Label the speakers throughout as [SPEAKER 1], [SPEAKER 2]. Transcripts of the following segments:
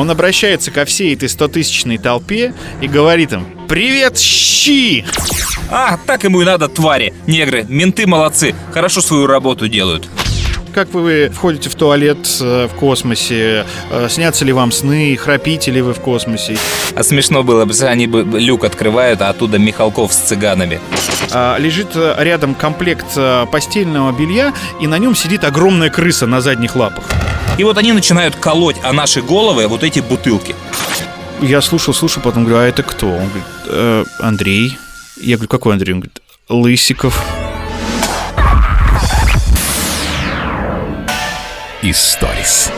[SPEAKER 1] Он обращается ко всей этой 100-тысячной толпе и говорит им «Привет, щи!»
[SPEAKER 2] А, так ему и надо, твари. Негры, менты молодцы, хорошо свою работу делают.
[SPEAKER 1] Как вы входите в туалет э, в космосе? Э, Снятся ли вам сны? Храпите ли вы в космосе?
[SPEAKER 2] А смешно было бы, они бы люк открывают, а оттуда Михалков с цыганами.
[SPEAKER 1] А, Лежит э, рядом комплект постельного белья, и на нем сидит огромная крыса на задних лапах.
[SPEAKER 2] И вот они начинают колоть о наши головы вот эти бутылки.
[SPEAKER 1] Я слушал, слушал, потом говорю, а это кто? Он говорит, «Э, Андрей. Я говорю, какой Андрей? Он говорит, Лысиков.
[SPEAKER 3] Историс.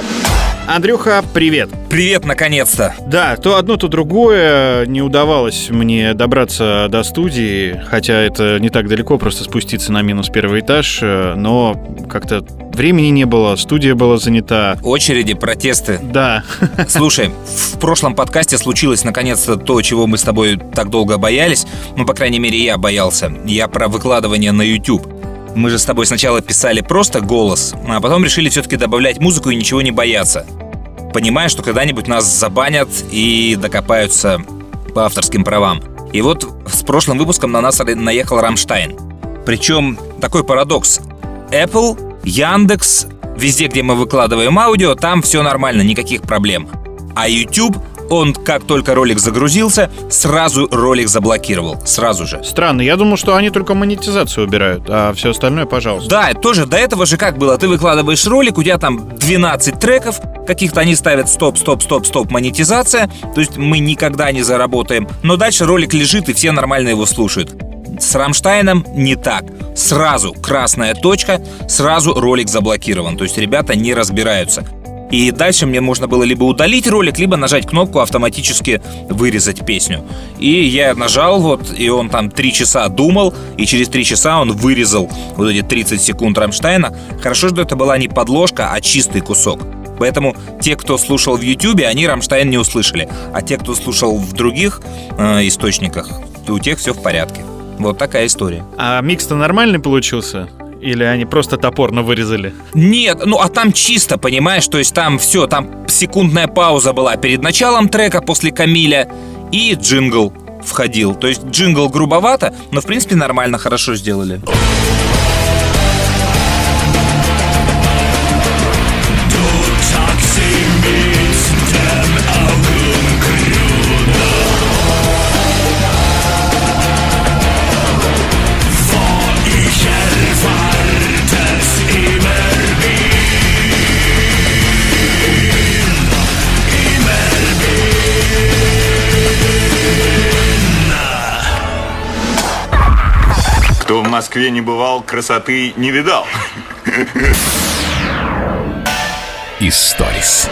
[SPEAKER 1] Андрюха, привет.
[SPEAKER 2] Привет, наконец-то.
[SPEAKER 1] Да, то одно, то другое. Не удавалось мне добраться до студии, хотя это не так далеко, просто спуститься на минус первый этаж, э, но как-то времени не было, студия была занята.
[SPEAKER 2] Очереди, протесты.
[SPEAKER 1] Да,
[SPEAKER 2] Слушай, в прошлом подкасте случилось наконец-то то, чего мы с тобой так долго боялись. Ну, по крайней мере, я боялся. Я про выкладывание на YouTube. Мы же с тобой сначала писали просто голос, а потом решили все-таки добавлять музыку и ничего не бояться. Понимая, что когда-нибудь нас забанят и докопаются по авторским правам. И вот с прошлым выпуском на нас наехал Рамштайн. Причем такой парадокс. Apple, Яндекс, везде, где мы выкладываем аудио, там все нормально, никаких проблем. А YouTube, он как только ролик загрузился, сразу ролик заблокировал. Сразу же.
[SPEAKER 1] странно. Я думал, что они только монетизацию убирают, а все остальное, пожалуйста.
[SPEAKER 2] Да, тоже до этого же как было. Ты выкладываешь ролик, у тебя там 12 треков, каких-то они ставят стоп, стоп, стоп, стоп, монетизация. То есть мы никогда не заработаем. Но дальше ролик лежит, и все нормально его слушают. С Рамштайном не так. Сразу красная точка, сразу ролик заблокирован. То есть ребята не разбираются. И дальше мне можно было либо удалить ролик, либо нажать кнопку автоматически вырезать песню. И я нажал вот, и он там три часа думал, и через три часа он вырезал вот эти 30 секунд Рамштайна. Хорошо, что это была не подложка, а чистый кусок. Поэтому те, кто слушал в Ютубе, они Рамштайн не услышали. А те, кто слушал в других э, источниках, то у тех все в порядке. Вот такая история.
[SPEAKER 1] А микс-то нормальный получился? Или они просто топорно вырезали?
[SPEAKER 2] Нет, ну а там чисто, понимаешь, то есть там все, там секундная пауза была перед началом трека после Камиля и джингл входил. То есть джингл грубовато, но в принципе нормально, хорошо сделали.
[SPEAKER 4] Москве не бывал, красоты не видал.
[SPEAKER 3] Историс.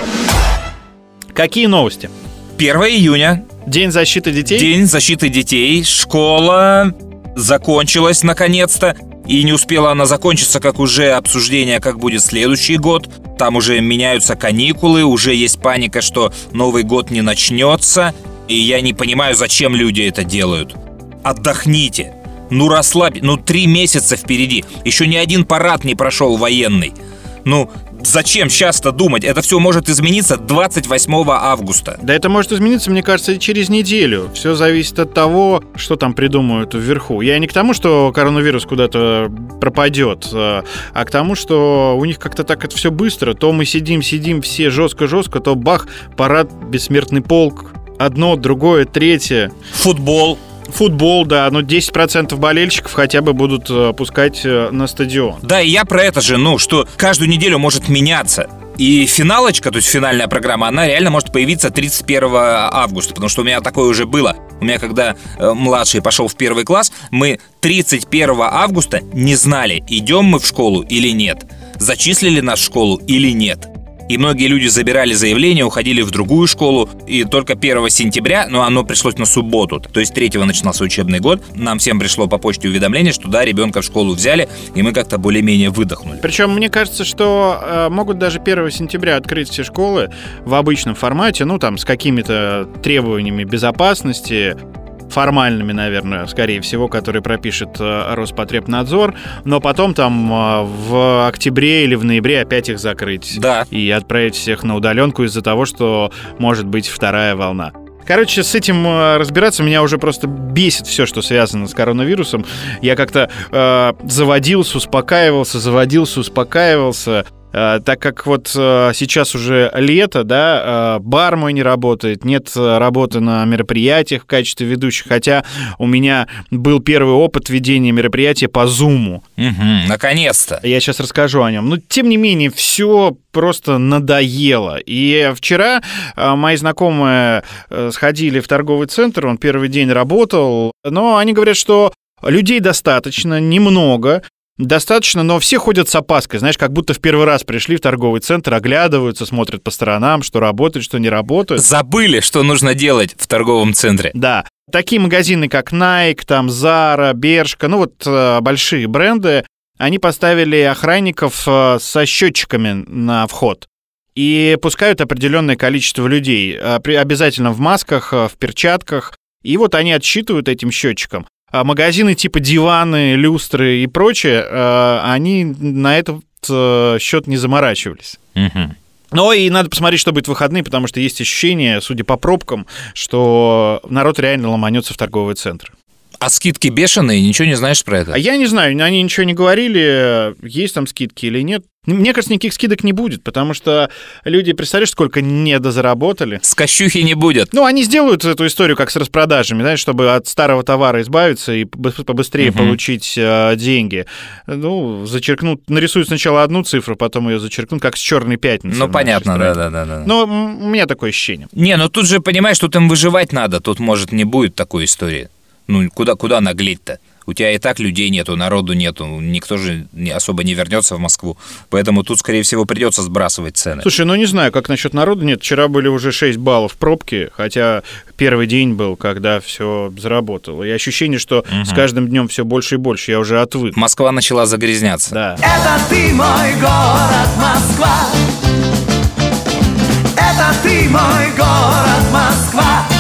[SPEAKER 1] Какие новости?
[SPEAKER 2] 1 июня,
[SPEAKER 1] День защиты детей?
[SPEAKER 2] День защиты детей, школа закончилась наконец-то. И не успела она закончиться, как уже обсуждение, как будет следующий год. Там уже меняются каникулы, уже есть паника, что Новый год не начнется. И я не понимаю, зачем люди это делают. Отдохните. Ну расслабь, ну три месяца впереди. Еще ни один парад не прошел военный. Ну, зачем сейчас-то думать? Это все может измениться 28 августа.
[SPEAKER 1] Да это может измениться, мне кажется, и через неделю. Все зависит от того, что там придумают вверху. Я не к тому, что коронавирус куда-то пропадет, а а к тому, что у них как-то так это все быстро. То мы сидим, сидим все жестко-жестко, то бах, парад, бессмертный полк, одно, другое, третье.
[SPEAKER 2] Футбол.
[SPEAKER 1] Футбол, да, но 10% болельщиков хотя бы будут э, пускать э, на стадион.
[SPEAKER 2] Да, и я про это же, ну, что каждую неделю может меняться. И финалочка, то есть финальная программа, она реально может появиться 31 августа, потому что у меня такое уже было. У меня, когда э, младший пошел в первый класс, мы 31 августа не знали, идем мы в школу или нет, зачислили нас в школу или нет. И многие люди забирали заявление, уходили в другую школу. И только 1 сентября, но оно пришлось на субботу, то есть 3 начинался учебный год, нам всем пришло по почте уведомление, что да, ребенка в школу взяли, и мы как-то более-менее выдохнули.
[SPEAKER 1] Причем мне кажется, что э, могут даже 1 сентября открыть все школы в обычном формате, ну там с какими-то требованиями безопасности. Формальными, наверное, скорее всего, которые пропишет э, Роспотребнадзор, но потом там э, в октябре или в ноябре опять их закрыть.
[SPEAKER 2] Да.
[SPEAKER 1] И отправить всех на удаленку из-за того, что может быть вторая волна. Короче, с этим э, разбираться меня уже просто бесит все, что связано с коронавирусом. Я как-то э, заводился, успокаивался, заводился, успокаивался. Э, так как вот э, сейчас уже лето, да, э, бар мой не работает, нет работы на мероприятиях в качестве ведущих, хотя у меня был первый опыт ведения мероприятия по Зуму.
[SPEAKER 2] Угу, наконец-то.
[SPEAKER 1] Я сейчас расскажу о нем. Но тем не менее, все просто надоело. И вчера мои знакомые сходили в торговый центр, он первый день работал, но они говорят, что людей достаточно, немного, Достаточно, но все ходят с опаской, знаешь, как будто в первый раз пришли в торговый центр, оглядываются, смотрят по сторонам, что работает, что не работает.
[SPEAKER 2] Забыли, что нужно делать в торговом центре.
[SPEAKER 1] Да. Такие магазины, как Nike, там Zara, Bershka, ну вот э, большие бренды, они поставили охранников э, со счетчиками на вход и пускают определенное количество людей, э, обязательно в масках, в перчатках, и вот они отсчитывают этим счетчиком. А магазины типа диваны, люстры и прочее, э, они на этот э, счет не заморачивались.
[SPEAKER 2] Угу.
[SPEAKER 1] Но и надо посмотреть, что будет в выходные, потому что есть ощущение, судя по пробкам, что народ реально ломанется в торговый центр.
[SPEAKER 2] А скидки бешеные, ничего не знаешь про это?
[SPEAKER 1] А я не знаю, они ничего не говорили, есть там скидки или нет. Мне кажется, никаких скидок не будет, потому что люди, представляешь, сколько недозаработали.
[SPEAKER 2] С кощухи не будет.
[SPEAKER 1] Ну, они сделают эту историю как с распродажами, знаешь, чтобы от старого товара избавиться и побыстрее угу. получить э, деньги. Ну, зачеркнут, нарисуют сначала одну цифру, потом ее зачеркнут, как с черной пятницы.
[SPEAKER 2] Ну, понятно, да-да-да.
[SPEAKER 1] Но у меня такое ощущение.
[SPEAKER 2] Не, ну тут же, понимаешь, тут им выживать надо, тут, может, не будет такой истории. Ну, куда, куда наглеть-то? У тебя и так людей нету, народу нету, никто же особо не вернется в Москву. Поэтому тут, скорее всего, придется сбрасывать цены.
[SPEAKER 1] Слушай, ну не знаю, как насчет народу нет. Вчера были уже 6 баллов пробки, хотя первый день был, когда все заработало. И ощущение, что угу. с каждым днем все больше и больше. Я уже отвык.
[SPEAKER 2] Москва начала загрязняться.
[SPEAKER 1] Да.
[SPEAKER 5] Это ты мой город Москва. Это ты мой город Москва.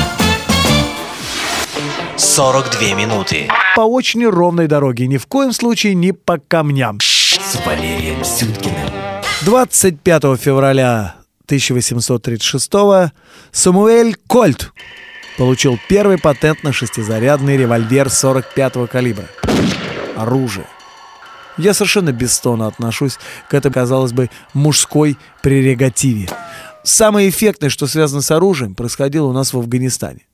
[SPEAKER 6] 42 минуты.
[SPEAKER 7] По очень ровной дороге, ни в коем случае не по камням.
[SPEAKER 6] С Валерием Сюткиным.
[SPEAKER 7] 25 февраля 1836 Самуэль Кольт получил первый патент на шестизарядный револьвер 45-го калибра. Оружие. Я совершенно бесстонно отношусь к этой, казалось бы, мужской прерогативе. Самое эффектное, что связано с оружием, происходило у нас в Афганистане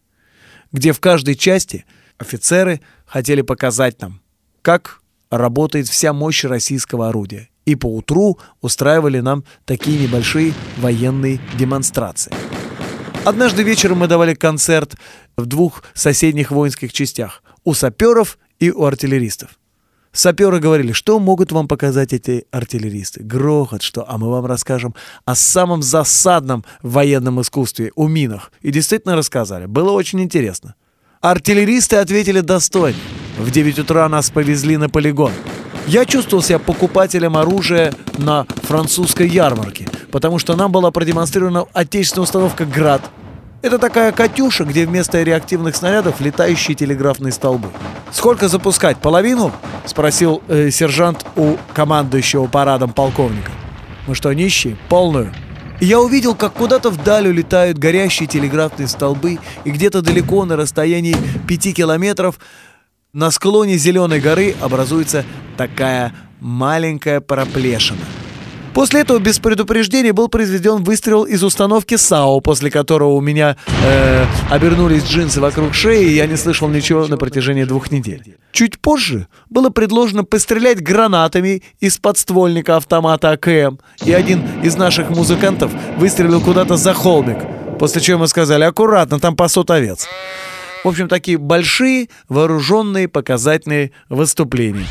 [SPEAKER 7] где в каждой части офицеры хотели показать нам, как работает вся мощь российского орудия. И по утру устраивали нам такие небольшие военные демонстрации. Однажды вечером мы давали концерт в двух соседних воинских частях – у саперов и у артиллеристов. Саперы говорили, что могут вам показать эти артиллеристы. Грохот, что, а мы вам расскажем о самом засадном военном искусстве, у минах. И действительно рассказали. Было очень интересно. Артиллеристы ответили достойно. В 9 утра нас повезли на полигон. Я чувствовал себя покупателем оружия на французской ярмарке, потому что нам была продемонстрирована отечественная установка «Град», это такая «Катюша», где вместо реактивных снарядов летающие телеграфные столбы. «Сколько запускать? Половину?» — спросил э, сержант у командующего парадом полковника. «Мы что, нищие? Полную?» Я увидел, как куда-то вдаль улетают горящие телеграфные столбы, и где-то далеко, на расстоянии пяти километров, на склоне Зеленой горы образуется такая маленькая проплешина — После этого без предупреждения был произведен выстрел из установки САУ, после которого у меня э, обернулись джинсы вокруг шеи, и я не слышал ничего на протяжении двух недель. Чуть позже было предложено пострелять гранатами из подствольника автомата АКМ, и один из наших музыкантов выстрелил куда-то за холмик, после чего мы сказали «аккуратно, там пасут овец». В общем, такие большие, вооруженные, показательные выступления.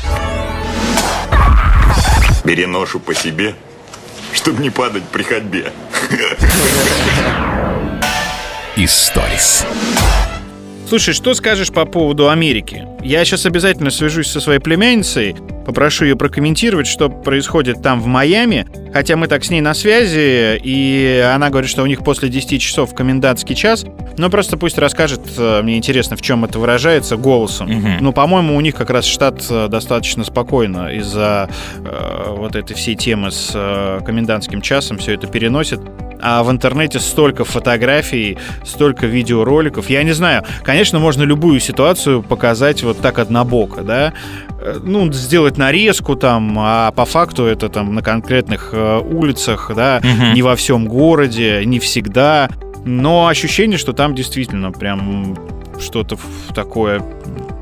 [SPEAKER 4] Бери ношу по себе, чтобы не падать при ходьбе.
[SPEAKER 3] Историс.
[SPEAKER 1] Слушай, что скажешь по поводу Америки? Я сейчас обязательно свяжусь со своей племянницей. попрошу ее прокомментировать, что происходит там в Майами, хотя мы так с ней на связи, и она говорит, что у них после 10 часов комендантский час, но просто пусть расскажет, э, мне интересно, в чем это выражается, голосом.
[SPEAKER 2] Мгм.
[SPEAKER 1] Ну, по-моему, у них как раз штат э, достаточно спокойно из-за э, вот этой всей темы с э, комендантским часом все это переносит. А в интернете столько фотографий, столько видеороликов. Я не знаю, конечно, можно любую ситуацию показать вот так однобоко, да? Э, Ну, сделать нарезку там, а по факту это там на конкретных э, улицах, да,
[SPEAKER 2] Мгм.
[SPEAKER 1] не во всем городе, не всегда. Но ощущение, что там действительно прям что-то такое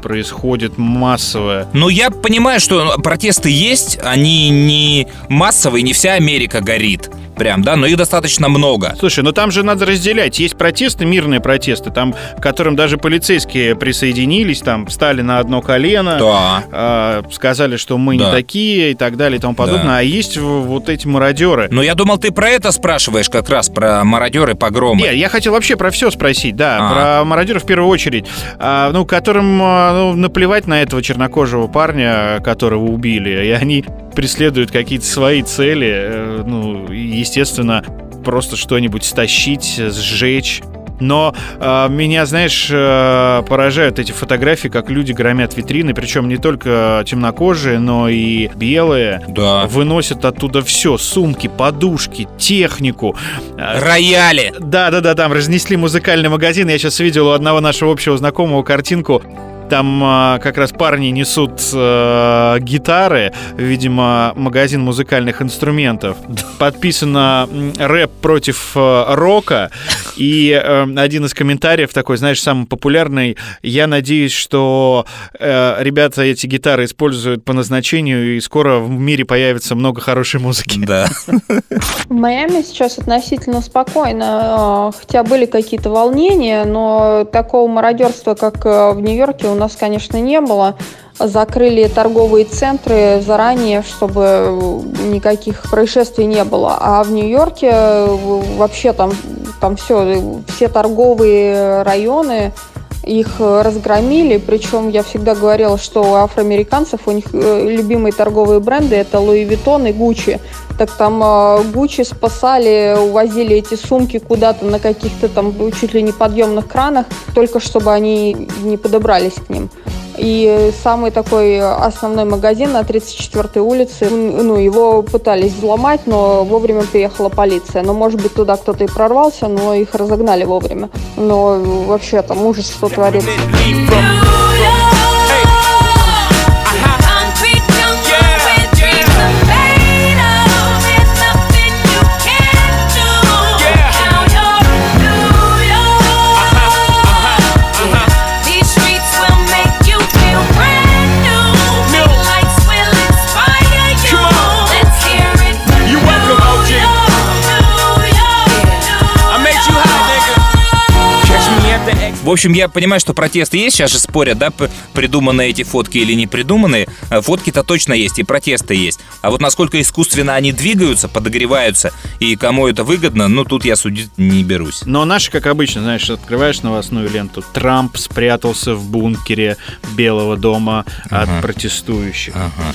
[SPEAKER 1] происходит массовое.
[SPEAKER 2] Ну, я понимаю, что протесты есть, они не массовые, не вся Америка горит. Прям, да, но их достаточно много.
[SPEAKER 1] Слушай, ну там же надо разделять. Есть протесты, мирные протесты, там, к которым даже полицейские присоединились, там, встали на одно колено,
[SPEAKER 2] Да.
[SPEAKER 1] а, сказали, что мы
[SPEAKER 2] Да.
[SPEAKER 1] не такие и так далее и тому подобное.
[SPEAKER 2] Да.
[SPEAKER 1] А есть вот эти мародеры.
[SPEAKER 2] Но я думал, ты про это спрашиваешь как раз, про мародеры, погромы.
[SPEAKER 1] Не, я хотел вообще про все спросить, да,
[SPEAKER 2] А.
[SPEAKER 1] про мародеров в первую очередь. А, ну, которым а, ну, наплевать на этого чернокожего парня, которого убили, и они преследуют какие-то свои цели, э, ну, и, естественно, просто что-нибудь стащить, сжечь. Но а, меня, знаешь, э, поражают эти фотографии, как люди громят витрины, причем не только темнокожие, но и белые.
[SPEAKER 2] Да.
[SPEAKER 1] Выносят оттуда все: сумки, подушки, технику. А,
[SPEAKER 2] Рояли.
[SPEAKER 1] да, да, да, там разнесли музыкальный магазин. Я сейчас видел у одного нашего общего знакомого картинку. Там а, как раз парни несут э, гитары, видимо, магазин музыкальных инструментов. Подписано рэп против э, рока. И э, один из комментариев такой, знаешь, самый популярный. Я надеюсь, что э, ребята эти гитары используют по назначению, и скоро в мире появится много хорошей музыки.
[SPEAKER 2] Да.
[SPEAKER 8] В Майами сейчас относительно спокойно, э, хотя были какие-то волнения, но такого мародерства, как в Нью-Йорке, у нас, конечно, не было. Закрыли торговые центры заранее, чтобы э, никаких происшествий не было. А в Нью-Йорке э, вообще там, там все, все торговые районы их э, разгромили, причем я всегда говорила, что у афроамериканцев у них э, любимые торговые бренды это Луи Виттон и Гуччи. Так там э, Гуччи спасали, увозили эти сумки куда-то на каких-то там чуть ли не подъемных кранах, только чтобы они не подобрались к ним. И самый такой основной магазин на 34-й улице, ну, его пытались взломать, но вовремя приехала полиция. Но, может быть, туда кто-то и прорвался, но их разогнали вовремя. Но вообще там ужас, что творится.
[SPEAKER 2] В общем, я понимаю, что протесты есть, сейчас же спорят, да, придуманные эти фотки или не придуманные. А Фотки-то точно есть, и протесты есть. А вот насколько искусственно они двигаются, подогреваются, и кому это выгодно, ну, тут я судить не берусь.
[SPEAKER 1] Но наши, как обычно, знаешь, открываешь новостную ленту. Трамп спрятался в бункере Белого дома от протестующих.
[SPEAKER 2] Ага.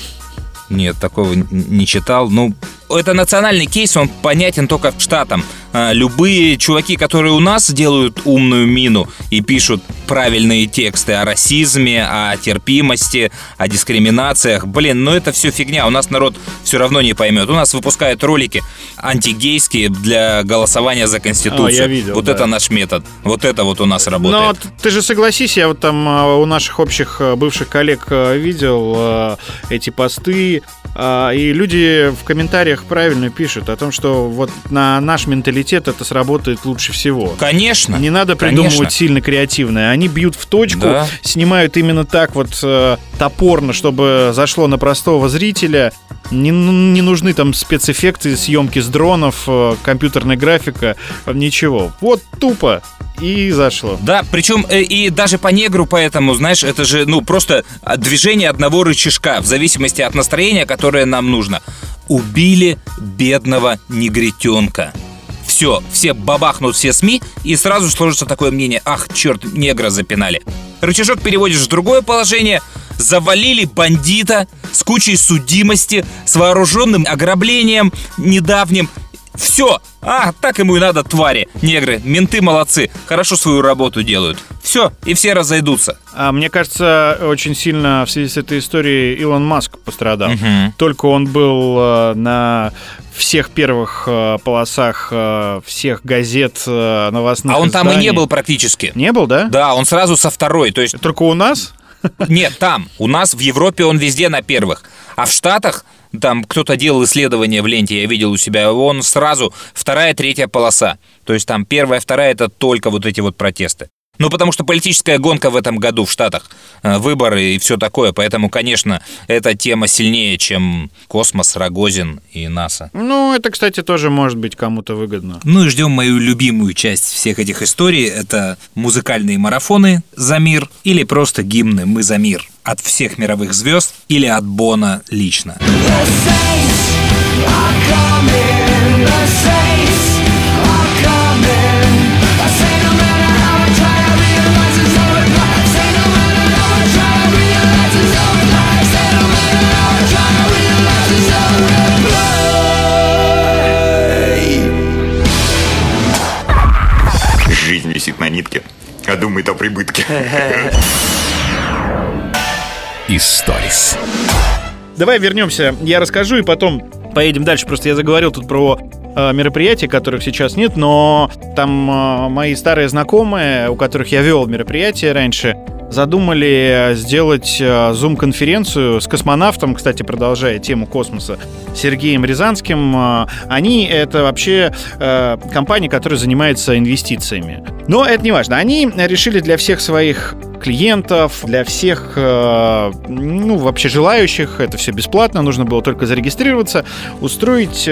[SPEAKER 2] Нет, такого не читал. Ну, это национальный кейс, он понятен только штатам. А, Любые чуваки, которые у нас делают умную мину и пишут правильные тексты о расизме, о терпимости, о дискриминациях, блин, ну это все фигня, у нас народ все равно не поймет. У нас выпускают ролики антигейские для голосования за Конституцию.
[SPEAKER 1] А, я видел,
[SPEAKER 2] вот
[SPEAKER 1] да.
[SPEAKER 2] это наш метод. Вот это вот у нас работает.
[SPEAKER 1] Но т- ты же согласись, я вот там а, у наших общих а, бывших коллег а, видел а, эти посты, а, и люди в комментариях правильно пишут о том, что вот на наш менталитет это сработает лучше всего.
[SPEAKER 2] Конечно.
[SPEAKER 1] Не надо придумывать
[SPEAKER 2] конечно.
[SPEAKER 1] сильно креативное. Они бьют в точку,
[SPEAKER 2] Да.
[SPEAKER 1] снимают именно так вот э, топорно, чтобы зашло на простого зрителя. Не, ну, не нужны там спецэффекты, съемки с дронов, э, компьютерная графика, э, ничего. Вот тупо и зашло.
[SPEAKER 2] Да, причем э, и даже по негру, поэтому, знаешь, это же, ну, просто а, движение одного рычажка, в зависимости от настроения, которое нам нужно. Убили бедного негритенка. Все, все бабахнут все СМИ, и сразу сложится такое мнение, ах, черт, негра запинали. Рычажок переводишь в другое положение, завалили бандита с кучей судимости, с вооруженным ограблением недавним. Все. А, так ему и надо, твари. Негры, менты молодцы. Хорошо свою работу делают. Все, и все разойдутся.
[SPEAKER 1] А мне кажется, очень сильно в связи с этой историей Илон Маск пострадал.
[SPEAKER 2] Мгм.
[SPEAKER 1] Только он был э, на всех первых э, полосах э, всех газет э, новостных
[SPEAKER 2] А он там и не
[SPEAKER 1] изданий.
[SPEAKER 2] был практически.
[SPEAKER 1] Не был, да?
[SPEAKER 2] Да, он сразу со второй. То есть
[SPEAKER 1] Только у нас?
[SPEAKER 2] Нет, там. У нас в Европе он везде на первых. А в Штатах, там кто-то делал исследование в ленте, я видел у себя, он сразу вторая, третья полоса. То есть там первая, вторая это только вот эти вот протесты. Ну, потому что политическая гонка в этом году в Штатах, э, выборы и все такое, поэтому, конечно, эта тема сильнее, чем космос, Рогозин и НАСА.
[SPEAKER 1] Ну, это, кстати, тоже может быть кому-то выгодно.
[SPEAKER 2] Ну и ждем мою любимую часть всех этих историй. Это музыкальные марафоны «За мир» или просто гимны «Мы за мир» от всех мировых звезд или от Бона лично.
[SPEAKER 4] Жизнь висит на нитке, а думает о прибытке.
[SPEAKER 3] Историс.
[SPEAKER 1] Давай вернемся, я расскажу и потом поедем дальше. Просто я заговорил тут про э, мероприятия, которых сейчас нет, но там э, мои старые знакомые, у которых я вел мероприятия раньше, задумали сделать э, зум-конференцию с космонавтом, кстати, продолжая тему космоса, Сергеем Рязанским. Они — это вообще компания, которая занимается инвестициями. Но это не важно. Они решили для всех своих клиентов, для всех, ну, вообще желающих, это все бесплатно, нужно было только зарегистрироваться, устроить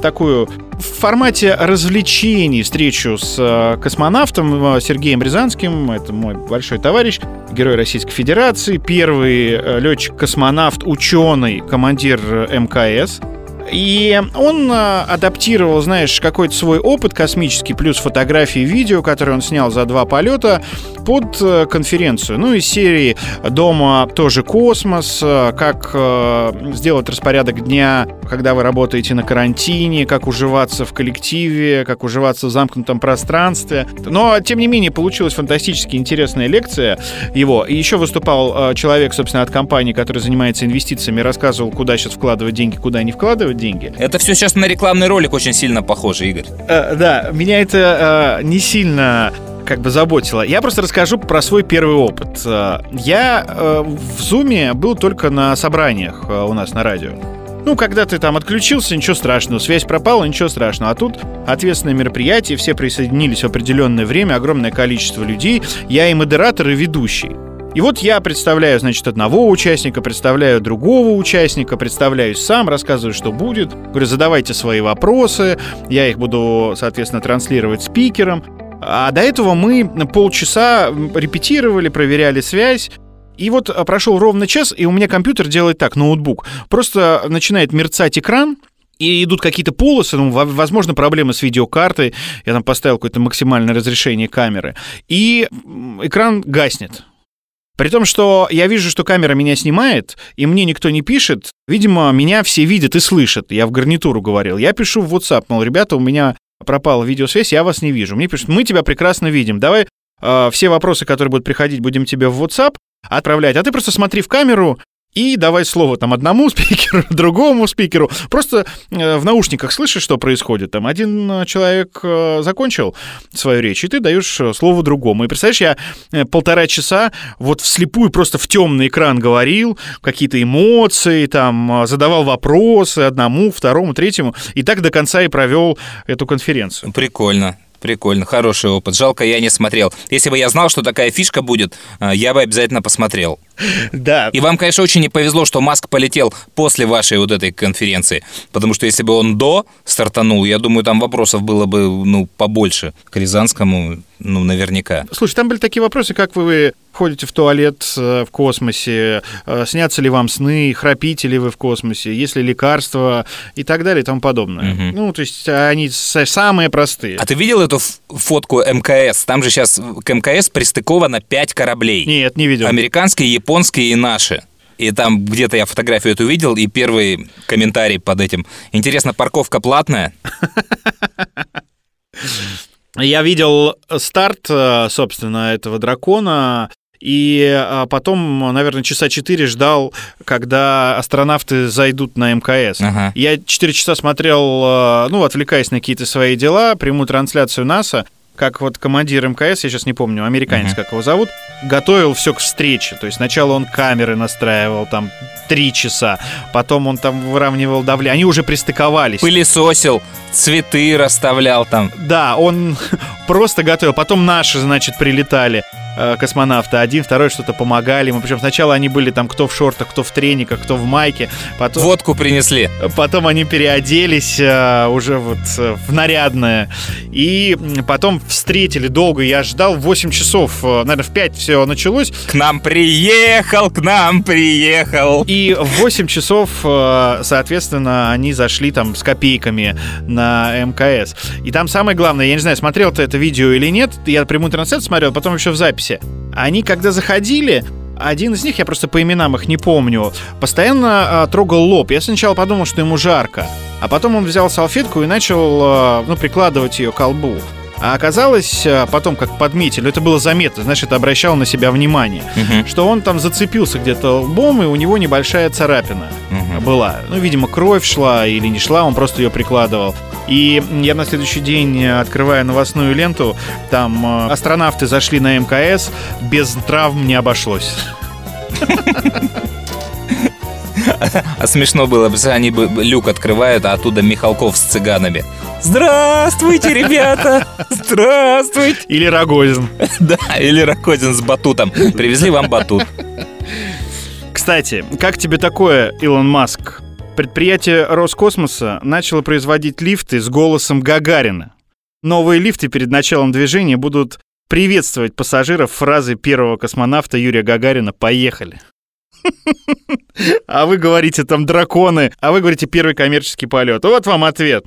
[SPEAKER 1] такую в формате развлечений встречу с э, космонавтом э, Сергеем Рязанским, это мой большой товарищ, герой Российской Федерации, первый э, летчик-космонавт, ученый, командир МКС. И он э, адаптировал, знаешь, какой-то свой опыт космический, плюс фотографии и видео, которые он снял за два полета, под э, конференцию. Ну, из серии «Дома тоже космос», э, как э, сделать распорядок дня, когда вы работаете на карантине, как уживаться в коллективе, как уживаться в замкнутом пространстве. Но, тем не менее, получилась фантастически интересная лекция его. И еще выступал человек, собственно, от компании, который занимается инвестициями, рассказывал, куда сейчас вкладывать деньги, куда не вкладывать деньги.
[SPEAKER 2] Это все сейчас на рекламный ролик очень сильно похоже, Игорь.
[SPEAKER 1] Э, да, меня это э, не сильно как бы заботило. Я просто расскажу про свой первый опыт. Э, Я э, в Зуме был только на собраниях э, у нас на радио. Ну, когда ты там отключился, ничего страшного, связь пропала, ничего страшного. А тут ответственное мероприятие, все присоединились в определенное время, огромное количество людей. Я и модератор, и ведущий. И вот я представляю, значит, одного участника, представляю другого участника, представляюсь сам, рассказываю, что будет. Говорю, задавайте свои вопросы, я их буду, соответственно, транслировать спикерам. А до этого мы полчаса репетировали, проверяли связь. И вот а, прошел ровно час, и у меня компьютер делает так, ноутбук. Просто начинает мерцать экран, и идут какие-то полосы, ну, во- возможно, проблемы с видеокартой. Я там поставил какое-то максимальное разрешение камеры. И экран гаснет. При том, что я вижу, что камера меня снимает, и мне никто не пишет. Видимо, меня все видят и слышат. Я в гарнитуру говорил. Я пишу в WhatsApp, мол, ребята, у меня пропала видеосвязь, я вас не вижу. Мне пишут, мы тебя прекрасно видим. Давай э, все вопросы, которые будут приходить, будем тебе в WhatsApp отправлять. А ты просто смотри в камеру и давай слово там одному спикеру, другому спикеру. Просто э, в наушниках слышишь, что происходит. Там один э, человек э, закончил свою речь, и ты даешь слово другому. И представляешь, я полтора часа вот вслепую просто в темный экран говорил, какие-то эмоции, там, задавал вопросы одному, второму, третьему. И так до конца и провел эту конференцию.
[SPEAKER 2] Прикольно. Прикольно, хороший опыт. Жалко, я не смотрел. Если бы я знал, что такая фишка будет, я бы обязательно посмотрел.
[SPEAKER 1] Да.
[SPEAKER 2] И вам, конечно, очень не повезло, что Маск полетел после вашей вот этой конференции. Потому что если бы он до стартанул, я думаю, там вопросов было бы, ну, побольше к Рязанскому, ну, наверняка.
[SPEAKER 1] Слушай, там были такие вопросы, как вы ходите в туалет э, в космосе, э, снятся ли вам сны, храпите ли вы в космосе, есть ли лекарства и так далее и тому подобное.
[SPEAKER 2] Мгм.
[SPEAKER 1] Ну, то есть они с- самые простые.
[SPEAKER 2] А ты видел эту фотку МКС? Там же сейчас к МКС пристыковано 5 кораблей.
[SPEAKER 1] Нет, не видел.
[SPEAKER 2] Американский, японские и наши. И там где-то я фотографию эту видел, и первый комментарий под этим. Интересно, парковка платная?
[SPEAKER 1] Я видел старт, э, собственно, этого дракона, и а, потом, наверное, часа четыре ждал, когда астронавты зайдут на МКС.
[SPEAKER 2] Ага.
[SPEAKER 1] Я четыре часа смотрел, э, ну, отвлекаясь на какие-то свои дела, прямую трансляцию НАСА, как вот командир МКС, я сейчас не помню, американец,
[SPEAKER 2] Мгм.
[SPEAKER 1] как его зовут, готовил все к встрече. То есть сначала он камеры настраивал там три часа, потом он там выравнивал давление. Они уже пристыковались.
[SPEAKER 2] Пылесосил, цветы расставлял там.
[SPEAKER 1] Да, он просто готовил. Потом наши, значит, прилетали э, космонавты. Один, второй что-то помогали ему. Причем сначала они были там кто в шортах, кто в трениках, кто в майке. Потом,
[SPEAKER 2] Водку принесли.
[SPEAKER 1] потом они переоделись э, уже вот э, в нарядное. И потом встретили долго. Я ждал 8 часов. э, Наверное, в 5 все началось.
[SPEAKER 2] К нам приехал, к нам приехал.
[SPEAKER 1] И в 8 часов, э, соответственно, они зашли там с копейками на МКС. И там самое главное, я не знаю, смотрел ты это видео или нет, я прямую трансляцию смотрел, потом еще в записи. Они, когда заходили, один из них, я просто по именам их не помню, постоянно э, трогал лоб. Я сначала подумал, что ему жарко, а потом он взял салфетку и начал, э, ну, прикладывать ее к колбу. А оказалось, э, потом, как подметили, это было заметно, знаешь, это обращало на себя внимание,
[SPEAKER 2] Мгм,
[SPEAKER 1] что он там зацепился где-то лбом, и у него небольшая царапина
[SPEAKER 2] мгм.
[SPEAKER 1] была. Ну, видимо, кровь шла или не шла, он просто ее прикладывал. И я на следующий день, э, открывая новостную ленту, там э, астронавты зашли на МКС, без травм не обошлось.
[SPEAKER 2] А смешно было бы, они бы люк открывают, а оттуда Михалков с цыганами. Здравствуйте, ребята! Здравствуйте!
[SPEAKER 1] Или Рогозин.
[SPEAKER 2] Да, или Ракозин с батутом. Привезли вам батут.
[SPEAKER 1] Кстати, как тебе такое, Илон Маск? Предприятие Роскосмоса начало производить лифты с голосом Гагарина. Новые лифты перед началом движения будут приветствовать пассажиров фразой первого космонавта Юрия Гагарина «Поехали». А вы говорите там драконы, а вы говорите первый коммерческий полет. Вот вам ответ.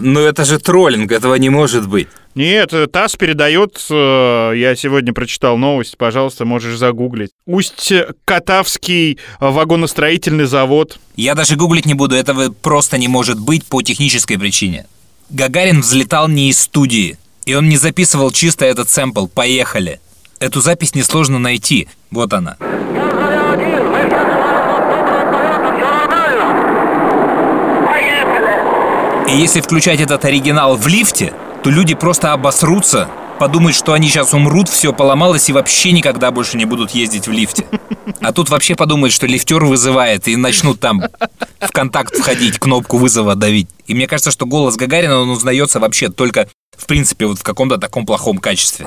[SPEAKER 2] Но это же троллинг, этого не может быть.
[SPEAKER 1] Нет, э, ТАСС передает, э, я сегодня прочитал новость, пожалуйста, можешь загуглить. Усть-Катавский вагоностроительный завод.
[SPEAKER 2] Я даже гуглить не буду, этого просто не может быть по технической причине. Гагарин взлетал не из студии, и он не записывал чисто этот сэмпл «Поехали». Эту запись несложно найти. Вот она. И если включать этот оригинал в лифте, то люди просто обосрутся, подумают, что они сейчас умрут, все поломалось и вообще никогда больше не будут ездить в лифте. А тут вообще подумают, что лифтер вызывает и начнут там в контакт входить, кнопку вызова давить. И мне кажется, что голос Гагарина, он узнается вообще только, в принципе, вот в каком-то таком плохом качестве.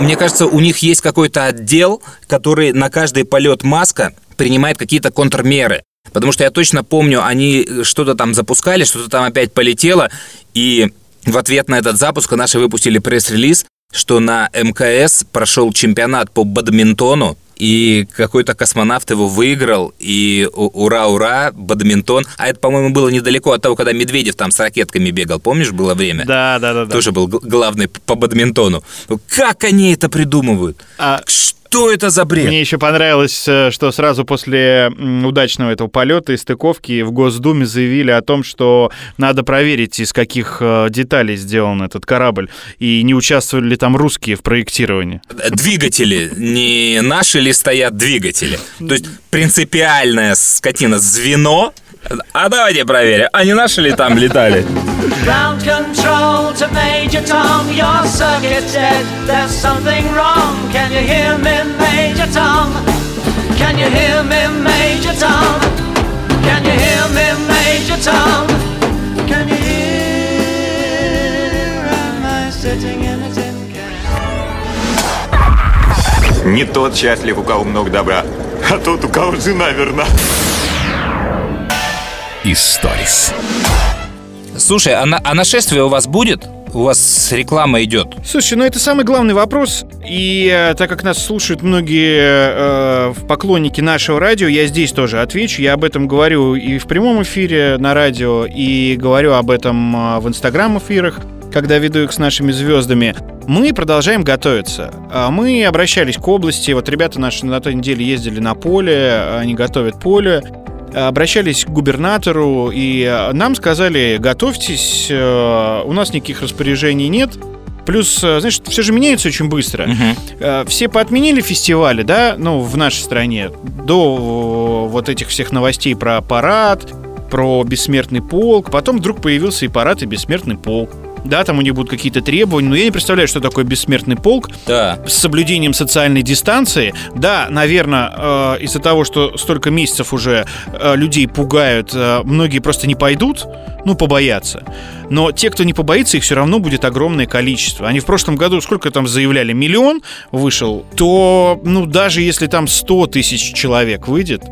[SPEAKER 2] Мне кажется, у них есть какой-то отдел, который на каждый полет Маска принимает какие-то контрмеры. Потому что я точно помню, они что-то там запускали, что-то там опять полетело, и в ответ на этот запуск наши выпустили пресс-релиз, что на МКС прошел чемпионат по бадминтону, и какой-то космонавт его выиграл, и ура-ура, бадминтон. А это, по-моему, было недалеко от того, когда Медведев там с ракетками бегал. Помнишь, было время?
[SPEAKER 1] Да, да, да, да.
[SPEAKER 2] Тоже был г- главный по бадминтону. Ну, Как они это придумывают?
[SPEAKER 1] А
[SPEAKER 2] Что это за бред?
[SPEAKER 1] мне еще понравилось, э, что сразу после удачного этого полета и стыковки в Госдуме заявили о том, что надо проверить, из каких э, деталей сделан этот корабль, и не участвовали ли там русские в проектировании.
[SPEAKER 2] Двигатели. Не наши ли стоят двигатели? То есть принципиальная скотина звено. А давайте проверим, а не наши ли там летали?
[SPEAKER 5] Ground control to Major Tom, your circuit's dead. There's something wrong. Can you hear me, Major Tom? Can you hear me, Major Tom? Can you hear me, Major Tom? Can you hear? Am I sitting in a tin can?
[SPEAKER 4] Не тот счастлив, у кого много добра, а тот, у кого жена верна.
[SPEAKER 3] Историс.
[SPEAKER 2] Слушай, а, на- а нашествие у вас будет? У вас реклама идет.
[SPEAKER 1] Слушай, ну это самый главный вопрос. И э, так как нас слушают многие э, поклонники нашего радио, я здесь тоже отвечу. Я об этом говорю и в прямом эфире на радио, и говорю об этом э, в инстаграм-эфирах. когда веду их с нашими звездами, мы продолжаем готовиться. А Мы обращались к области, вот ребята наши на той неделе ездили на поле, они готовят поле, обращались к губернатору, и э, нам сказали, готовьтесь, э, у нас никаких распоряжений нет, Плюс, э, знаешь, все же меняется очень быстро. Э, Все поотменили фестивали, да, ну, в нашей стране, до вот этих всех новостей про парад, про бессмертный полк. Потом вдруг появился и парад, и бессмертный полк. Да, там у них будут какие-то требования, но я не представляю, что такое бессмертный полк
[SPEAKER 2] Да.
[SPEAKER 1] с соблюдением социальной дистанции. Да, наверное, из-за того, что столько месяцев уже э, людей пугают, э, многие просто не пойдут, ну, побоятся. Но те, кто не побоится, их все равно будет огромное количество. Они в прошлом году сколько там заявляли? Миллион вышел. То, ну, даже если там 100 тысяч человек выйдет,